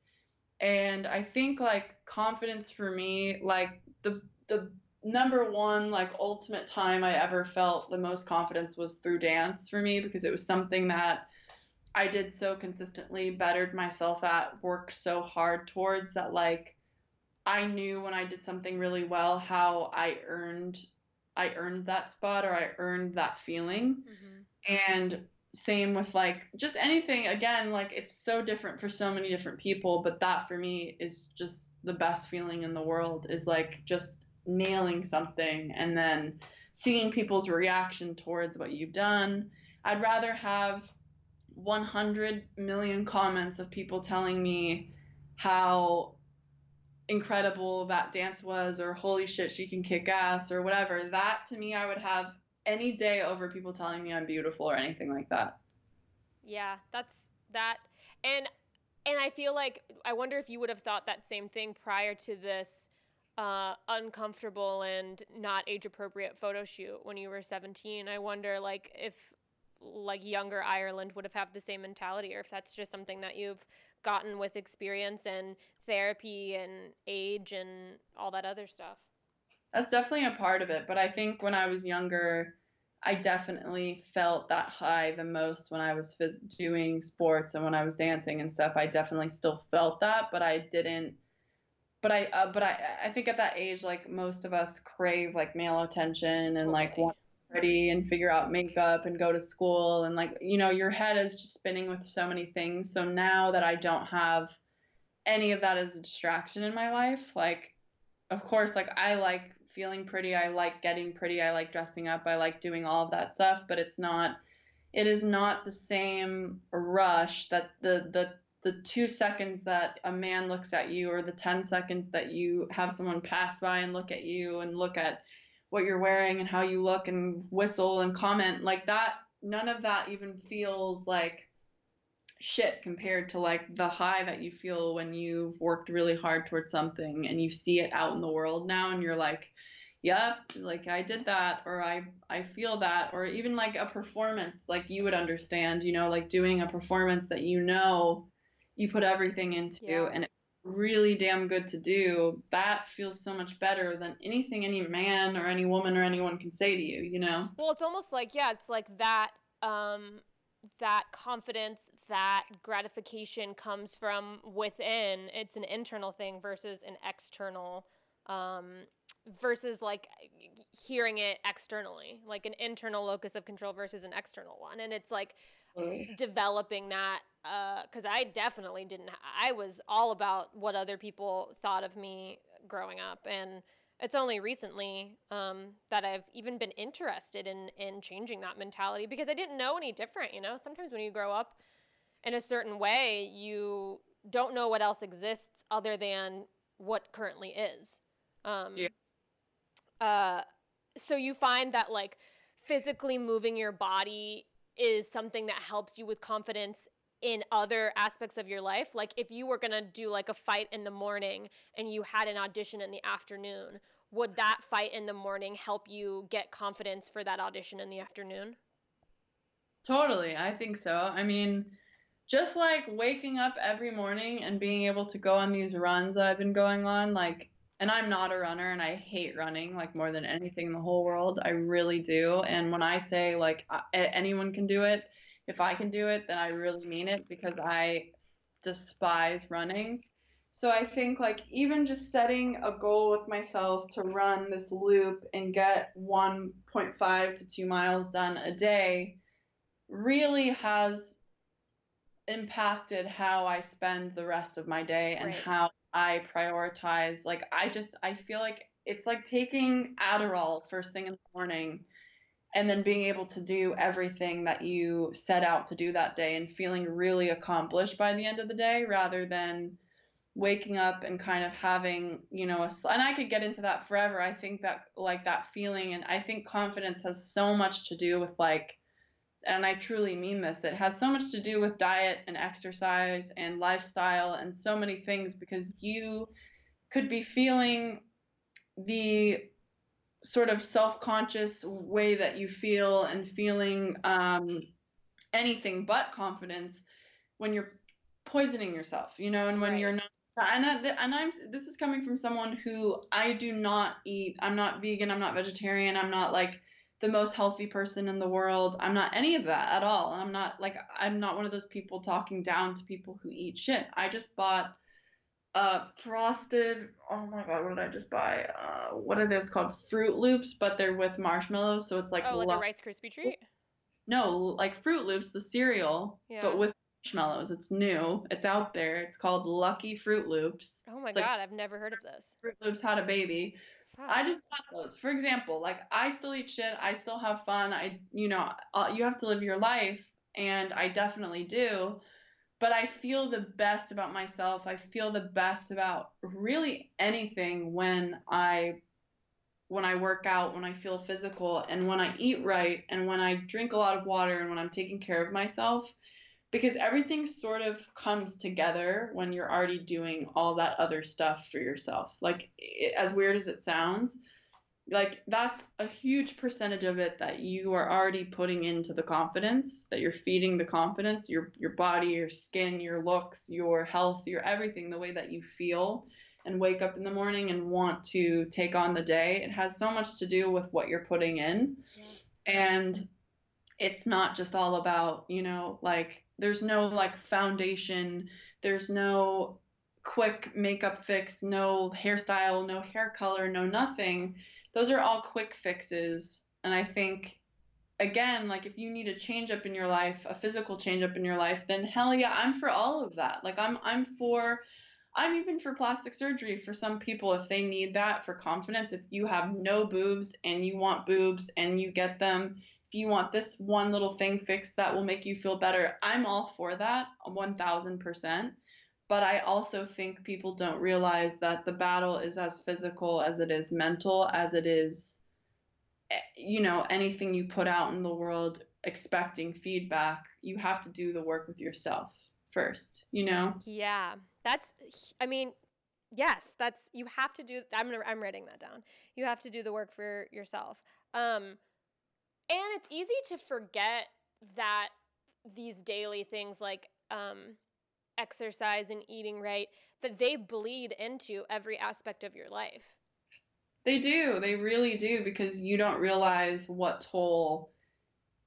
And I think like confidence for me, like the the number one like ultimate time I ever felt the most confidence was through dance for me because it was something that I did so consistently, bettered myself at, worked so hard towards that like I knew when I did something really well how I earned I earned that spot or I earned that feeling. Mhm. And same with like just anything again like it's so different for so many different people but that for me is just the best feeling in the world is like just nailing something and then seeing people's reaction towards what you've done i'd rather have 100 million comments of people telling me how incredible that dance was or holy shit she can kick ass or whatever that to me i would have any day over people telling me i'm beautiful or anything like that Yeah, that's that. And and I feel like I wonder if you would have thought that same thing prior to this uh, uncomfortable and not age appropriate photo shoot when you were 17. I wonder like if like younger Ireland would have had the same mentality or if that's just something that you've gotten with experience and therapy and age and all that other stuff. That's definitely a part of it, but I think when I was younger, I definitely felt that high the most when I was phys- doing sports and when I was dancing and stuff. I definitely still felt that, but I didn't. But I, uh, but I, I think at that age, like most of us crave like male attention and like Totally. want to be and figure out makeup and go to school. And like you know your head is just spinning with so many things. So now that I don't have any of that as a distraction in my life, like of course, like I like feeling pretty, I like getting pretty, I like dressing up, I like doing all of that stuff, but it's not it is not the same rush that the the the 2 seconds that a man looks at you or the 10 seconds that you have someone pass by and look at you and look at what you're wearing and how you look and whistle and comment like that none of that even feels like shit compared to like the high that you feel when you've worked really hard towards something and you see it out in the world now and you're like yep like i did that or i i feel that or even like a performance like you would understand you know like doing a performance that you know you put everything into Yeah. and it's really damn good to do that feels so much better than anything any man or any woman or anyone can say to you you know Well, it's almost like yeah, it's like that um that confidence, that gratification comes from within. It's an internal thing versus an external um versus like hearing it externally, like an internal locus of control versus an external one. And it's like developing that because I definitely didn't. I was all about what other people thought of me growing up, and it's only recently um, that I've even been interested in in changing that mentality because I didn't know any different. You know, sometimes when you grow up in a certain way, you don't know what else exists other than what currently is. Um, Yeah. uh, so you find that like physically moving your body is something that helps you with confidence in other aspects of your life. Like if you were going to do like a fight in the morning and you had an audition in the afternoon, would that fight in the morning help you get confidence for that audition in the afternoon? Totally, I think so. I mean, just like waking up every morning and being able to go on these runs that I've been going on, like, and I'm not a runner and I hate running like more than anything in the whole world. I really do. And when I say like anyone can do it, if I can do it, then I really mean it because I despise running. So I think like even just setting a goal with myself to run this loop and get 1.5 to 2 miles done a day really has impacted how I spend the rest of my day and Right. how I prioritize. Like I just I feel like it's like taking Adderall first thing in the morning and then being able to do everything that you set out to do that day and feeling really accomplished by the end of the day rather than waking up and kind of having you know a and i could get into that forever. I think that like that feeling and i think confidence has so much to do with like and i truly mean this it has so much to do with diet and exercise and lifestyle and so many things because you could be feeling the sort of self-conscious way that you feel and feeling um, anything but confidence when you're poisoning yourself you know and when right. you're not and I, and I'm this is coming from someone who I do not eat I'm not vegan I'm not vegetarian I'm not like the most healthy person in the world I'm not any of that at all And I'm not like I'm not one of those people talking down to people who eat shit I just bought uh frosted oh my god what did i just buy? Uh what are those called? Froot Loops but they're with marshmallows so it's like oh like lo- a rice krispie treat? No like Froot Loops the cereal yeah. but with marshmallows. It's new. It's out there. It's called lucky Froot Loops. Oh my it's god like i've never heard of this. Froot Loops had a baby. I just bought those. For example, like I still eat shit. I still have fun. I, you know, uh, you have to live your life, and I definitely do but I feel the best about myself. I feel the best about really anything when I when I work out, when I feel physical, and when I eat right, and when I drink a lot of water, and when I'm taking care of myself, because everything sort of comes together when you're already doing all that other stuff for yourself. Like, as weird as it sounds, like that's a huge percentage of it that you are already putting into the confidence that you're feeding the confidence your your body your skin your looks your health your everything the way that you feel and wake up in the morning and want to take on the day. It has so much to do with what you're putting in. Yeah. and it's not just all about you know like there's no like foundation. There's no quick makeup fix no hairstyle no hair color no nothing those are all quick fixes. And I think, again, like if you need a change up in your life, a physical change up in your life, then hell yeah, I'm for all of that. Like I'm, I'm for, I'm even for plastic surgery for some people if they need that for confidence. If you have no boobs and you want boobs and you get them, if you want this one little thing fixed that will make you feel better, I'm all for that 1000%. But I also think people don't realize that the battle is as physical as it is mental, as it is, eh, you know, anything you put out in the world expecting feedback. You have to do the work with yourself first, you know? Yeah. That's, I mean, yes, that's, you have to do, I'm, I'm writing that down. You have to do the work for yourself. Um, and it's easy to forget that these daily things like, um, exercise and eating right, that they bleed into every aspect of your life. They do. They really do because you don't realize what toll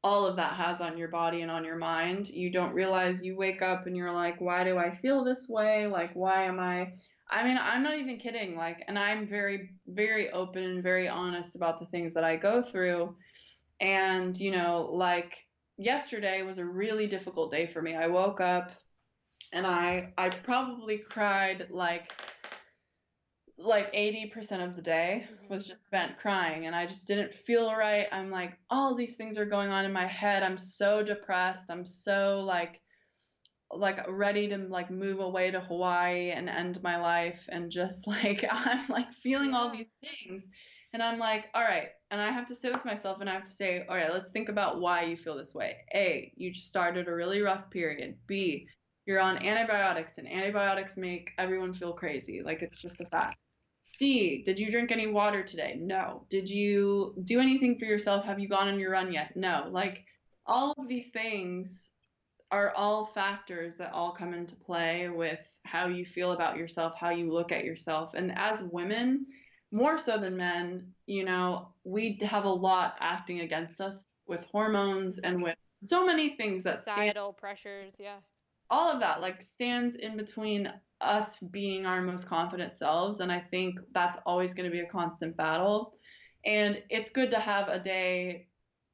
all of that has on your body and on your mind. You don't realize you wake up and you're like, why do I feel this way? Like, why am I? I mean, I'm not even kidding. Like, and I'm very, very open and very honest about the things that I go through. And, you know, like yesterday was a really difficult day for me. I woke up and I I probably cried like like 80% of the day mm-hmm. was just spent crying and I just didn't feel right. I'm like all these things are going on in my head. I'm so depressed. I'm so like like ready to like move away to Hawaii and end my life and just like I'm like feeling all these things and I'm like all right and I have to sit with myself and I have to say all right let's think about why you feel this way. A you just started a really rough period. B you're on antibiotics and antibiotics make everyone feel crazy. Like it's just a fact. C did you drink any water today? No. Did you do anything for yourself? Have you gone on your run yet? No. Like all of these things are all factors that all come into play with how you feel about yourself how you look at yourself. And as women more so than men you know we have a lot acting against us with hormones and with so many things that societal stand- pressures yeah all of that like stands in between us being our most confident selves and i think that's always going to be a constant battle. And it's good to have a day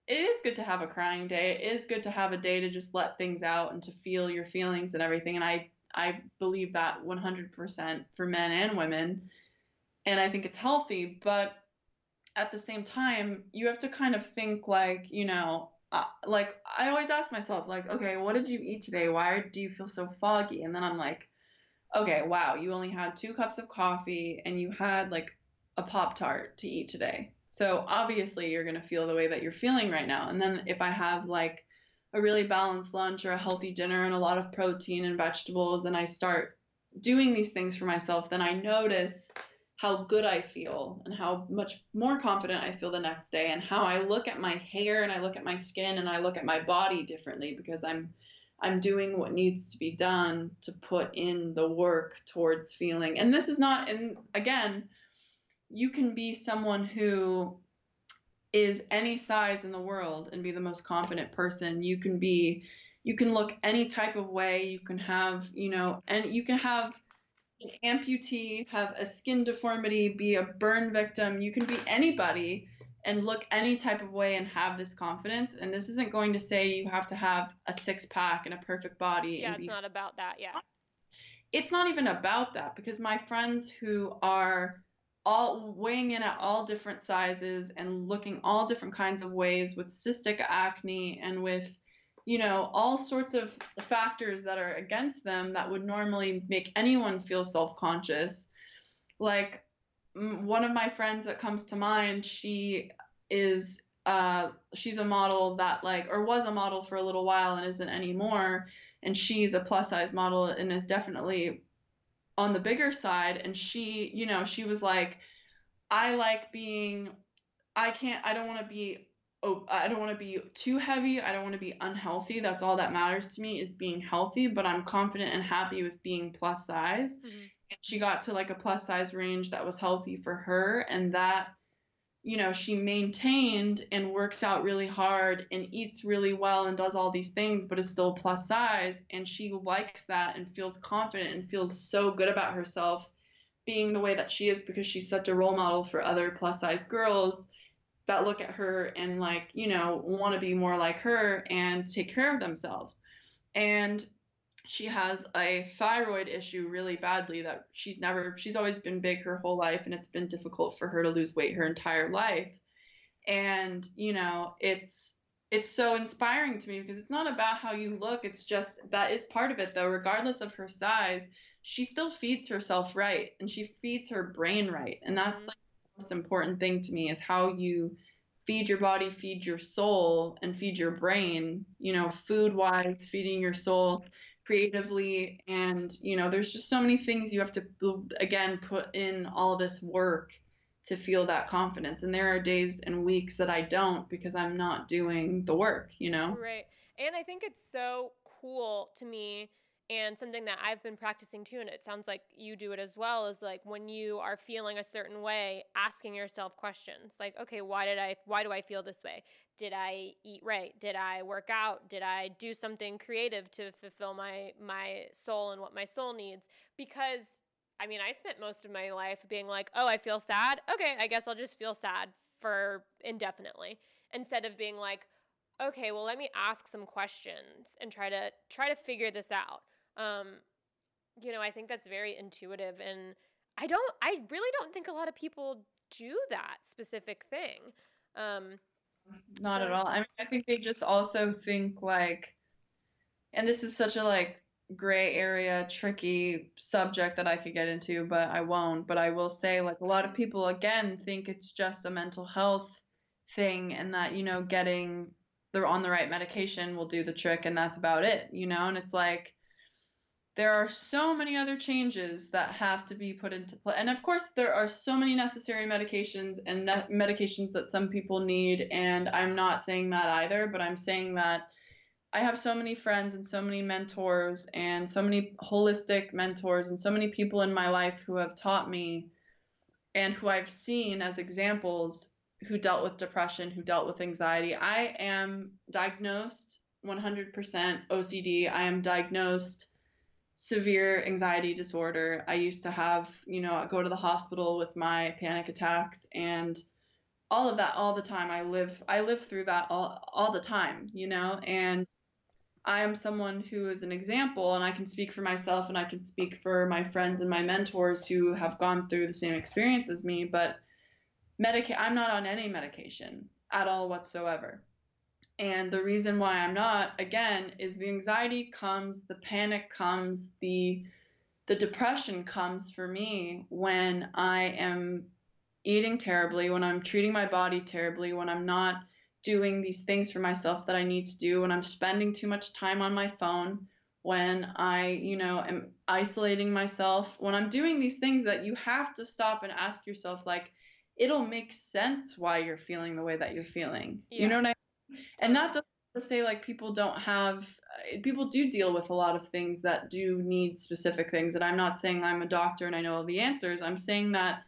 it is good to have a crying day. It is good to have a day to just let things out and to feel your feelings and everything and i i believe that 100% for men and women and i think it's healthy but at the same time, you have to kind of think like, you know, uh, like I always ask myself, like, okay, what did you eat today? Why do you feel so foggy? And then I'm like, okay, wow, you only had two cups of coffee and you had like a Pop Tart to eat today. So obviously you're going to feel the way that you're feeling right now. And then if I have like a really balanced lunch or a healthy dinner and a lot of protein and vegetables and I start doing these things for myself, then I notice how good I feel and how much more confident I feel the next day and how I look at my hair and I look at my skin and I look at my body differently because I'm I'm doing what needs to be done to put in the work towards feeling. And this is not and again, you can be someone who is any size in the world and be the most confident person. You can be you can look any type of way, you can have, you know, and you can have an amputee, have a skin deformity, be a burn victim. You can be anybody and look any type of way and have this confidence. And this isn't going to say you have to have a six pack and a perfect body. Yeah, it's not about that. Yeah. It's not even about that because my friends who are all weighing in at all different sizes and looking all different kinds of ways with cystic acne and with you know all sorts of factors that are against them that would normally make anyone feel self-conscious. Like one of my friends that comes to mind she is uh, she's a model that like or was a model for a little while and isn't anymore. And she's a plus size model and is definitely on the bigger side. And she you know she was like i like being i can't i don't want to be oh i don't want to be too heavy i don't want to be unhealthy that's all that matters to me is being healthy but i'm confident and happy with being plus size mm-hmm. and she got to like a plus size range that was healthy for her and that you know, she maintained and works out really hard and eats really well and does all these things, but is still plus size. And she likes that and feels confident and feels so good about herself being the way that she is because she's such a role model for other plus size girls that look at her and, like, you know, want to be more like her and take care of themselves. And she has a thyroid issue really badly that she's never she's always been big her whole life and it's been difficult for her to lose weight her entire life and you know it's it's so inspiring to me because it's not about how you look it's just that is part of it though regardless of her size she still feeds herself right and she feeds her brain right and that's mm-hmm. like most important thing to me is how you feed your body feed your soul and feed your brain you know food wise feeding your soul creatively. And you know there's just so many things you have to again put in all this work to feel that confidence. And there are days and weeks that I don't because I'm not doing the work you know? Right. And I think it's so cool to me and something that I've been practicing too, and it sounds like you do it as well, is like when you are feeling a certain way, asking yourself questions like, okay, why did I, why do I feel this way? Did I eat right? Did I work out? Did I do something creative to fulfill my my soul and what my soul needs? Because I mean, I spent most of my life being like, oh, I feel sad. Okay, I guess I'll just feel sad for indefinitely, instead of being like, okay, well, let me ask some questions and try to try to figure this out um, you know, I think that's very intuitive. And I don't, I really don't think a lot of people do that specific thing. Um, Not so. at all. I mean, I think they just also think like, and this is such a like gray area, tricky subject that I could get into, but I won't. But I will say, like, a lot of people, again, think it's just a mental health thing and that, you know, getting they're on the right medication will do the trick and that's about it, you know? And it's like, there are so many other changes that have to be put into play. And of course, there are so many necessary medications and ne- medications that some people need. And I'm not saying that either, but I'm saying that I have so many friends and so many mentors and so many holistic mentors and so many people in my life who have taught me and who I've seen as examples who dealt with depression, who dealt with anxiety. I am diagnosed 100% OCD. I am diagnosed severe anxiety disorder. I used to have, you know, go to the hospital with my panic attacks and all of that all the time. I live I live through that all all the time, you know, and I am someone who is an example and I can speak for myself and I can speak for my friends and my mentors who have gone through the same experience as me, but medica- I'm not on any medication at all whatsoever. And the reason why I'm not, again, is the anxiety comes, the panic comes, the the depression comes for me when I am eating terribly, when I'm treating my body terribly, when I'm not doing these things for myself that I need to do, when I'm spending too much time on my phone, when I, you know, am isolating myself, when I'm doing these things that you have to stop and ask yourself like it'll make sense why you're feeling the way that you're feeling. Yeah. You know what I and that doesn't say like people don't have uh, people do deal with a lot of things that do need specific things and i'm not saying i'm a doctor and i know all the answers i'm saying that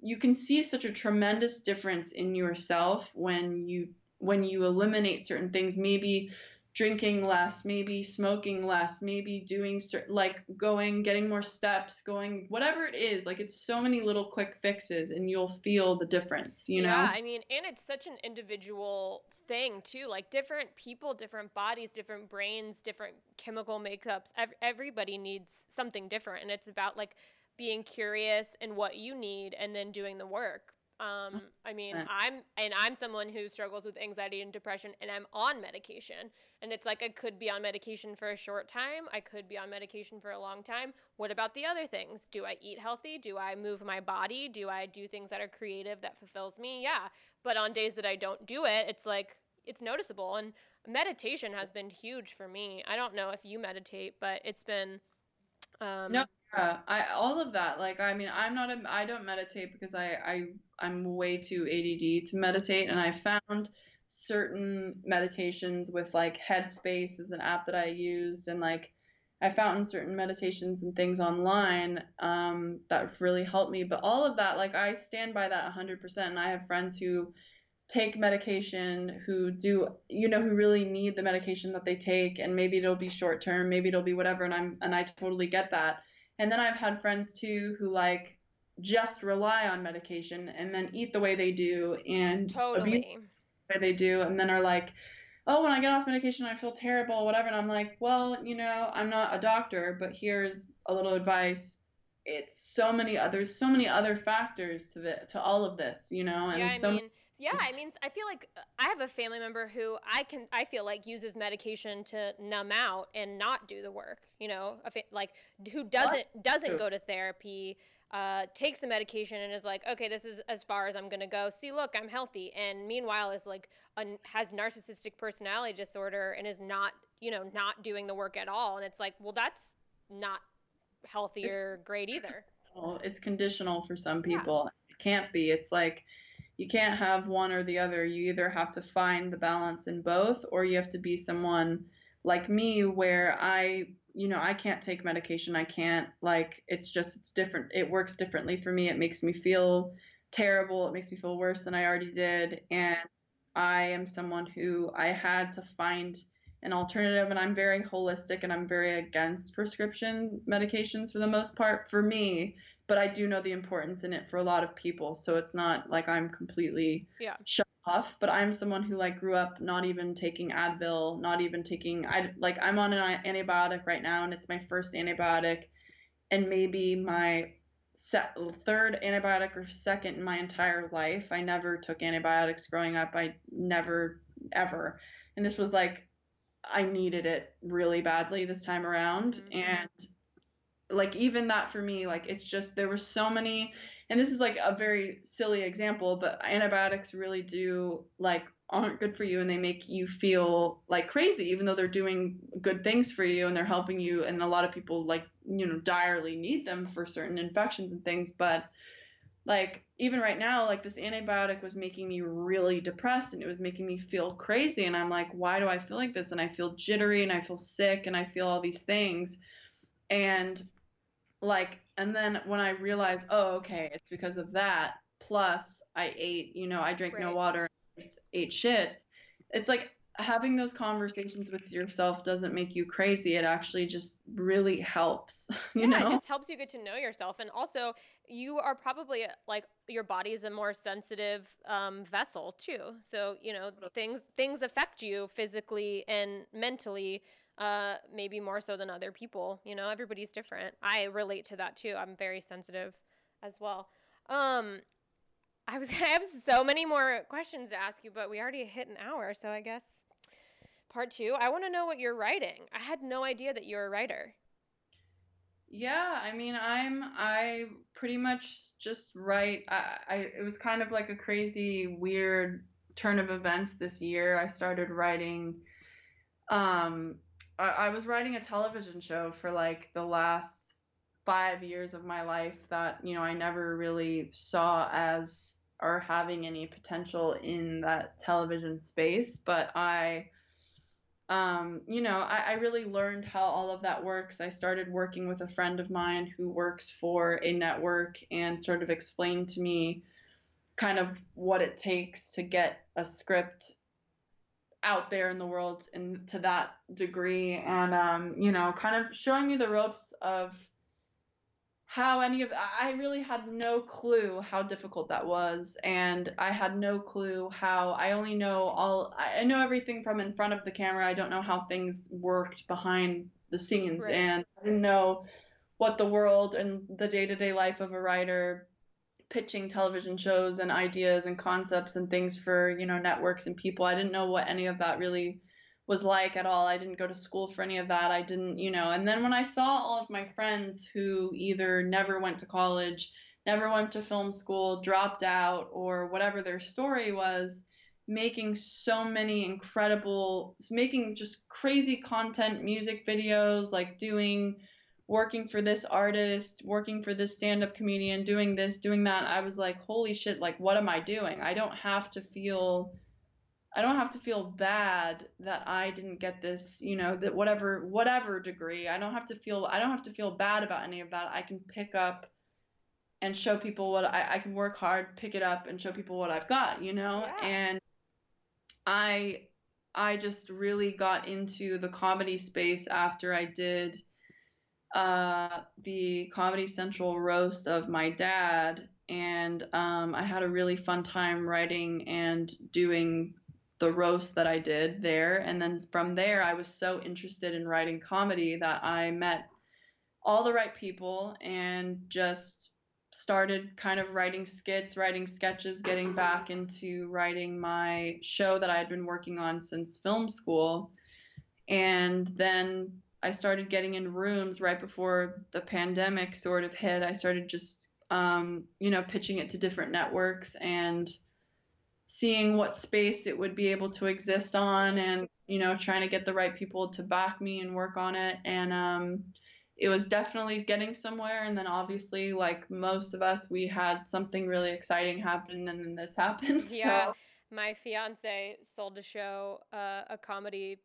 you can see such a tremendous difference in yourself when you when you eliminate certain things maybe drinking less, maybe smoking less, maybe doing certain, like going, getting more steps, going, whatever it is. Like it's so many little quick fixes and you'll feel the difference, you know? Yeah, I mean, and it's such an individual thing too. Like different people, different bodies, different brains, different chemical makeups. Ev- everybody needs something different. And it's about like being curious and what you need and then doing the work. Um, I mean, I'm and I'm someone who struggles with anxiety and depression, and I'm on medication. And it's like I could be on medication for a short time. I could be on medication for a long time. What about the other things? Do I eat healthy? Do I move my body? Do I do things that are creative that fulfills me? Yeah. But on days that I don't do it, it's like it's noticeable. And meditation has been huge for me. I don't know if you meditate, but it's been um, no, yeah, I all of that. Like, I mean, I'm not a, I don't meditate because I I I'm way too ADD to meditate, and I found certain meditations with like Headspace is an app that I used, and like I found certain meditations and things online um, that really helped me. But all of that, like, I stand by that 100%. And I have friends who take medication who do you know who really need the medication that they take and maybe it'll be short term maybe it'll be whatever and i'm and i totally get that and then I've had friends too who like just rely on medication and then eat the way they do and totally the way they do and then are like, oh, when I get off medication, I feel terrible, whatever. And I'm like, well, you know, I'm not a doctor, but here's a little advice. It's so many others, so many other factors to the to all of this, you know, and yeah, I so mean, yeah, I mean, I feel like uh, I have a family member who I can, I feel like uses medication to numb out and not do the work. You know, like who doesn't doesn't go to therapy, uh, takes the medication and is like, okay, this is as far as I'm gonna go. See, look, I'm healthy, and meanwhile is like has narcissistic personality disorder and is not, you know, not doing the work at all. And it's like, well, that's not healthy or great either. It's conditional for some people. Yeah. It can't be. It's like you can't have one or the other. You either have to find the balance in both, or you have to be someone like me where I, you know, I can't take medication. I can't, like, it's just, it's different. It works differently for me. It makes me feel terrible. It makes me feel worse than I already did. And I am someone who I had to find an alternative and I'm very holistic and I'm very against prescription medications for the most part for me but I do know the importance in it for a lot of people. So it's not like I'm completely yeah. shut off. But I'm someone who like grew up not even taking Advil, not even taking I like I'm on an antibiotic right now, and it's my first antibiotic, and maybe my se- third antibiotic or second in my entire life. I never took antibiotics growing up. I never ever, and this was like I needed it really badly this time around, mm-hmm. and like even that for me like it's just there were so many and this is like a very silly example but antibiotics really do like aren't good for you and they make you feel like crazy even though they're doing good things for you and they're helping you and a lot of people like you know direly need them for certain infections and things but like even right now like this antibiotic was making me really depressed and it was making me feel crazy and i'm like why do i feel like this? And i feel jittery and i feel sick and i feel all these things and like and then when i realized oh okay it's because of that plus i ate you know i drank right. no water ate shit. It's like having those conversations with yourself doesn't make you crazy it actually just really helps you yeah, know? it just helps you get to know yourself and also you are probably like your body is a more sensitive um, vessel too so you know things things affect you physically and mentally uh, maybe more so than other people. You know, everybody's different. I relate to that too. I'm very sensitive as well. Um, I was I have so many more questions to ask you, but we already hit an hour, so I guess part two. I want to know what you're writing. I had no idea that you're a writer. Yeah, I mean, I'm I pretty much just write. I, I it was kind of like a crazy, weird turn of events this year. I started writing. Um, I, was writing a television show for like the last five years of my life that you know I never really saw as or having any potential in that television space, but I um, you know, I, I, really learned how all of that works. I started working with a friend of mine who works for a network and sort of explained to me kind of what it takes to get a script out there in the world and to that degree and um, you know kind of showing me the ropes of how any of I really had no clue how difficult that was and I had no clue how I only know all I know everything from in front of the camera. I don't know how things worked behind the scenes right. and I didn't know what the world and the day-to-day life of a writer pitching television shows and ideas and concepts and things for, you know, networks and people. I didn't know what any of that really was like at all. I didn't go to school for any of that. I didn't, you know. And then when I saw all of my friends who either never went to college, never went to film school, dropped out, or whatever their story was, making so many incredible, making just crazy content, music videos, like doing, working for this artist, working for this stand up comedian, doing this, doing that. I was like, holy shit, like, what am I doing? I don't have to feel I don't have to feel bad that I didn't get this, you know, that whatever whatever degree. I don't have to feel I don't have to feel bad about any of that. I can pick up and show people what I, I can work hard, pick it up and show people what I've got, you know? Yeah. And I I just really got into the comedy space after I did uh, the Comedy Central roast of my dad, and um, I had a really fun time writing and doing the roast that I did there. And then from there, I was so interested in writing comedy that I met all the right people and just started kind of writing skits, writing sketches, getting back into writing my show that I had been working on since film school. And then I started getting in rooms right before the pandemic sort of hit. I started just, um, you know, pitching it to different networks and seeing what space it would be able to exist on and you know trying to get the right people to back me and work on it and um, it was definitely getting somewhere and then obviously like most of us we had something really exciting happen and then this happened yeah so. my fiance sold a show uh, a comedy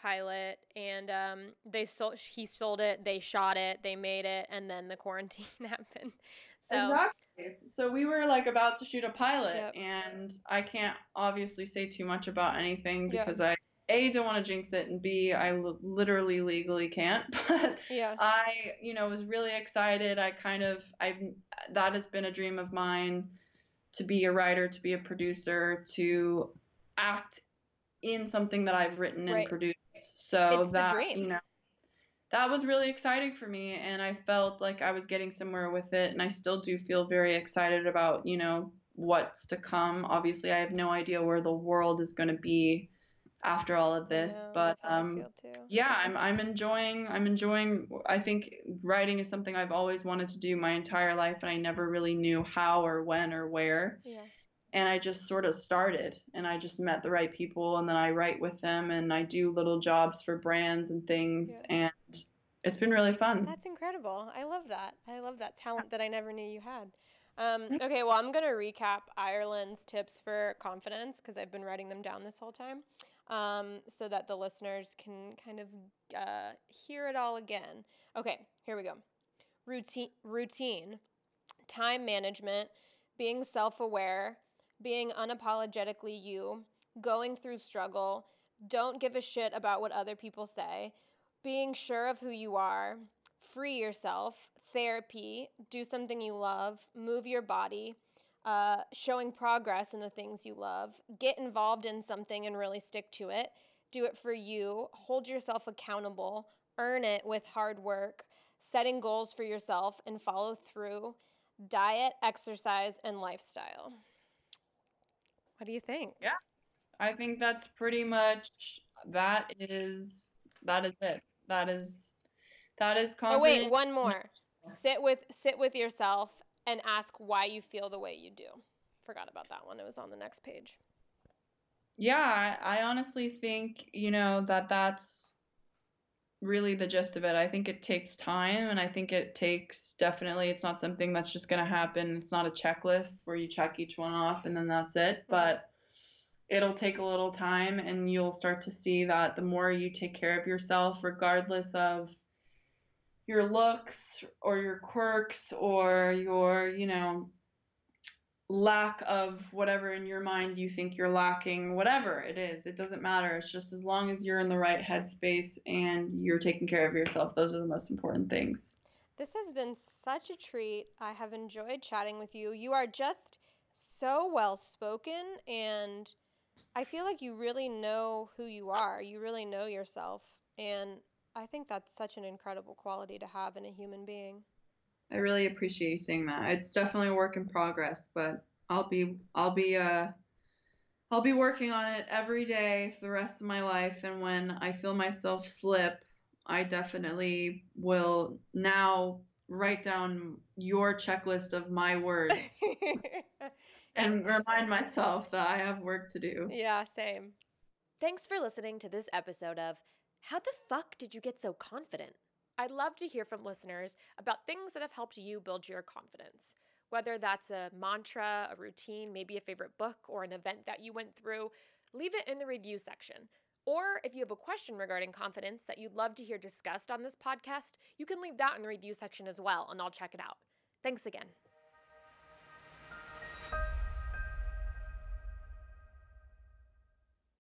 pilot and um, they sold he sold it they shot it they made it and then the quarantine happened so exactly. So we were like about to shoot a pilot, yep. and I can't obviously say too much about anything because yep. I a don't want to jinx it, and b I l- literally legally can't. But yeah. I, you know, was really excited. I kind of I that has been a dream of mine to be a writer, to be a producer, to act in something that I've written and right. produced. So it's that you know that was really exciting for me and I felt like I was getting somewhere with it and I still do feel very excited about, you know, what's to come. Obviously, I have no idea where the world is going to be after all of this, know, but um yeah, I'm I'm enjoying I'm enjoying I think writing is something I've always wanted to do my entire life and I never really knew how or when or where. Yeah. And I just sort of started and I just met the right people and then I write with them and I do little jobs for brands and things yeah. and it's been really fun. That's incredible. I love that. I love that talent that I never knew you had. Um, mm-hmm. okay, well, I'm going to recap Ireland's tips for confidence because I've been writing them down this whole time um, so that the listeners can kind of uh, hear it all again. Okay, here we go. Routine, routine, time management, being self aware, being unapologetically you, going through struggle, don't give a shit about what other people say, being sure of who you are, free yourself, therapy, do something you love, move your body, uh, showing progress in the things you love, get involved in something and really stick to it, do it for you, hold yourself accountable, earn it with hard work, setting goals for yourself and follow through, diet, exercise, and lifestyle. What do you think? Yeah. I think that's pretty much that is that is it. That is that is confident. Oh wait, one more. Sit with sit with yourself and ask why you feel the way you do. Forgot about that one. It was on the next page. Yeah, I, I honestly think, you know, that that's really the gist of it. I think it takes time and I think it takes definitely it's not something that's just going to happen. It's not a checklist where you check each one off and then that's it, mm-hmm. but it'll take a little time and you'll start to see that the more you take care of yourself regardless of your looks or your quirks or your, you know, lack of whatever in your mind you think you're lacking, whatever it is, it doesn't matter. It's just as long as you're in the right headspace and you're taking care of yourself, those are the most important things. This has been such a treat. I have enjoyed chatting with you. You are just so well spoken and I feel like you really know who you are. You really know yourself. And I think that's such an incredible quality to have in a human being. I really appreciate you saying that. It's definitely a work in progress, but I'll be I'll be uh I'll be working on it every day for the rest of my life and when I feel myself slip, I definitely will now write down your checklist of my words and remind myself that I have work to do. Yeah, same. Thanks for listening to this episode of How the fuck did you get so confident? I'd love to hear from listeners about things that have helped you build your confidence. Whether that's a mantra, a routine, maybe a favorite book, or an event that you went through, leave it in the review section. Or if you have a question regarding confidence that you'd love to hear discussed on this podcast, you can leave that in the review section as well, and I'll check it out. Thanks again.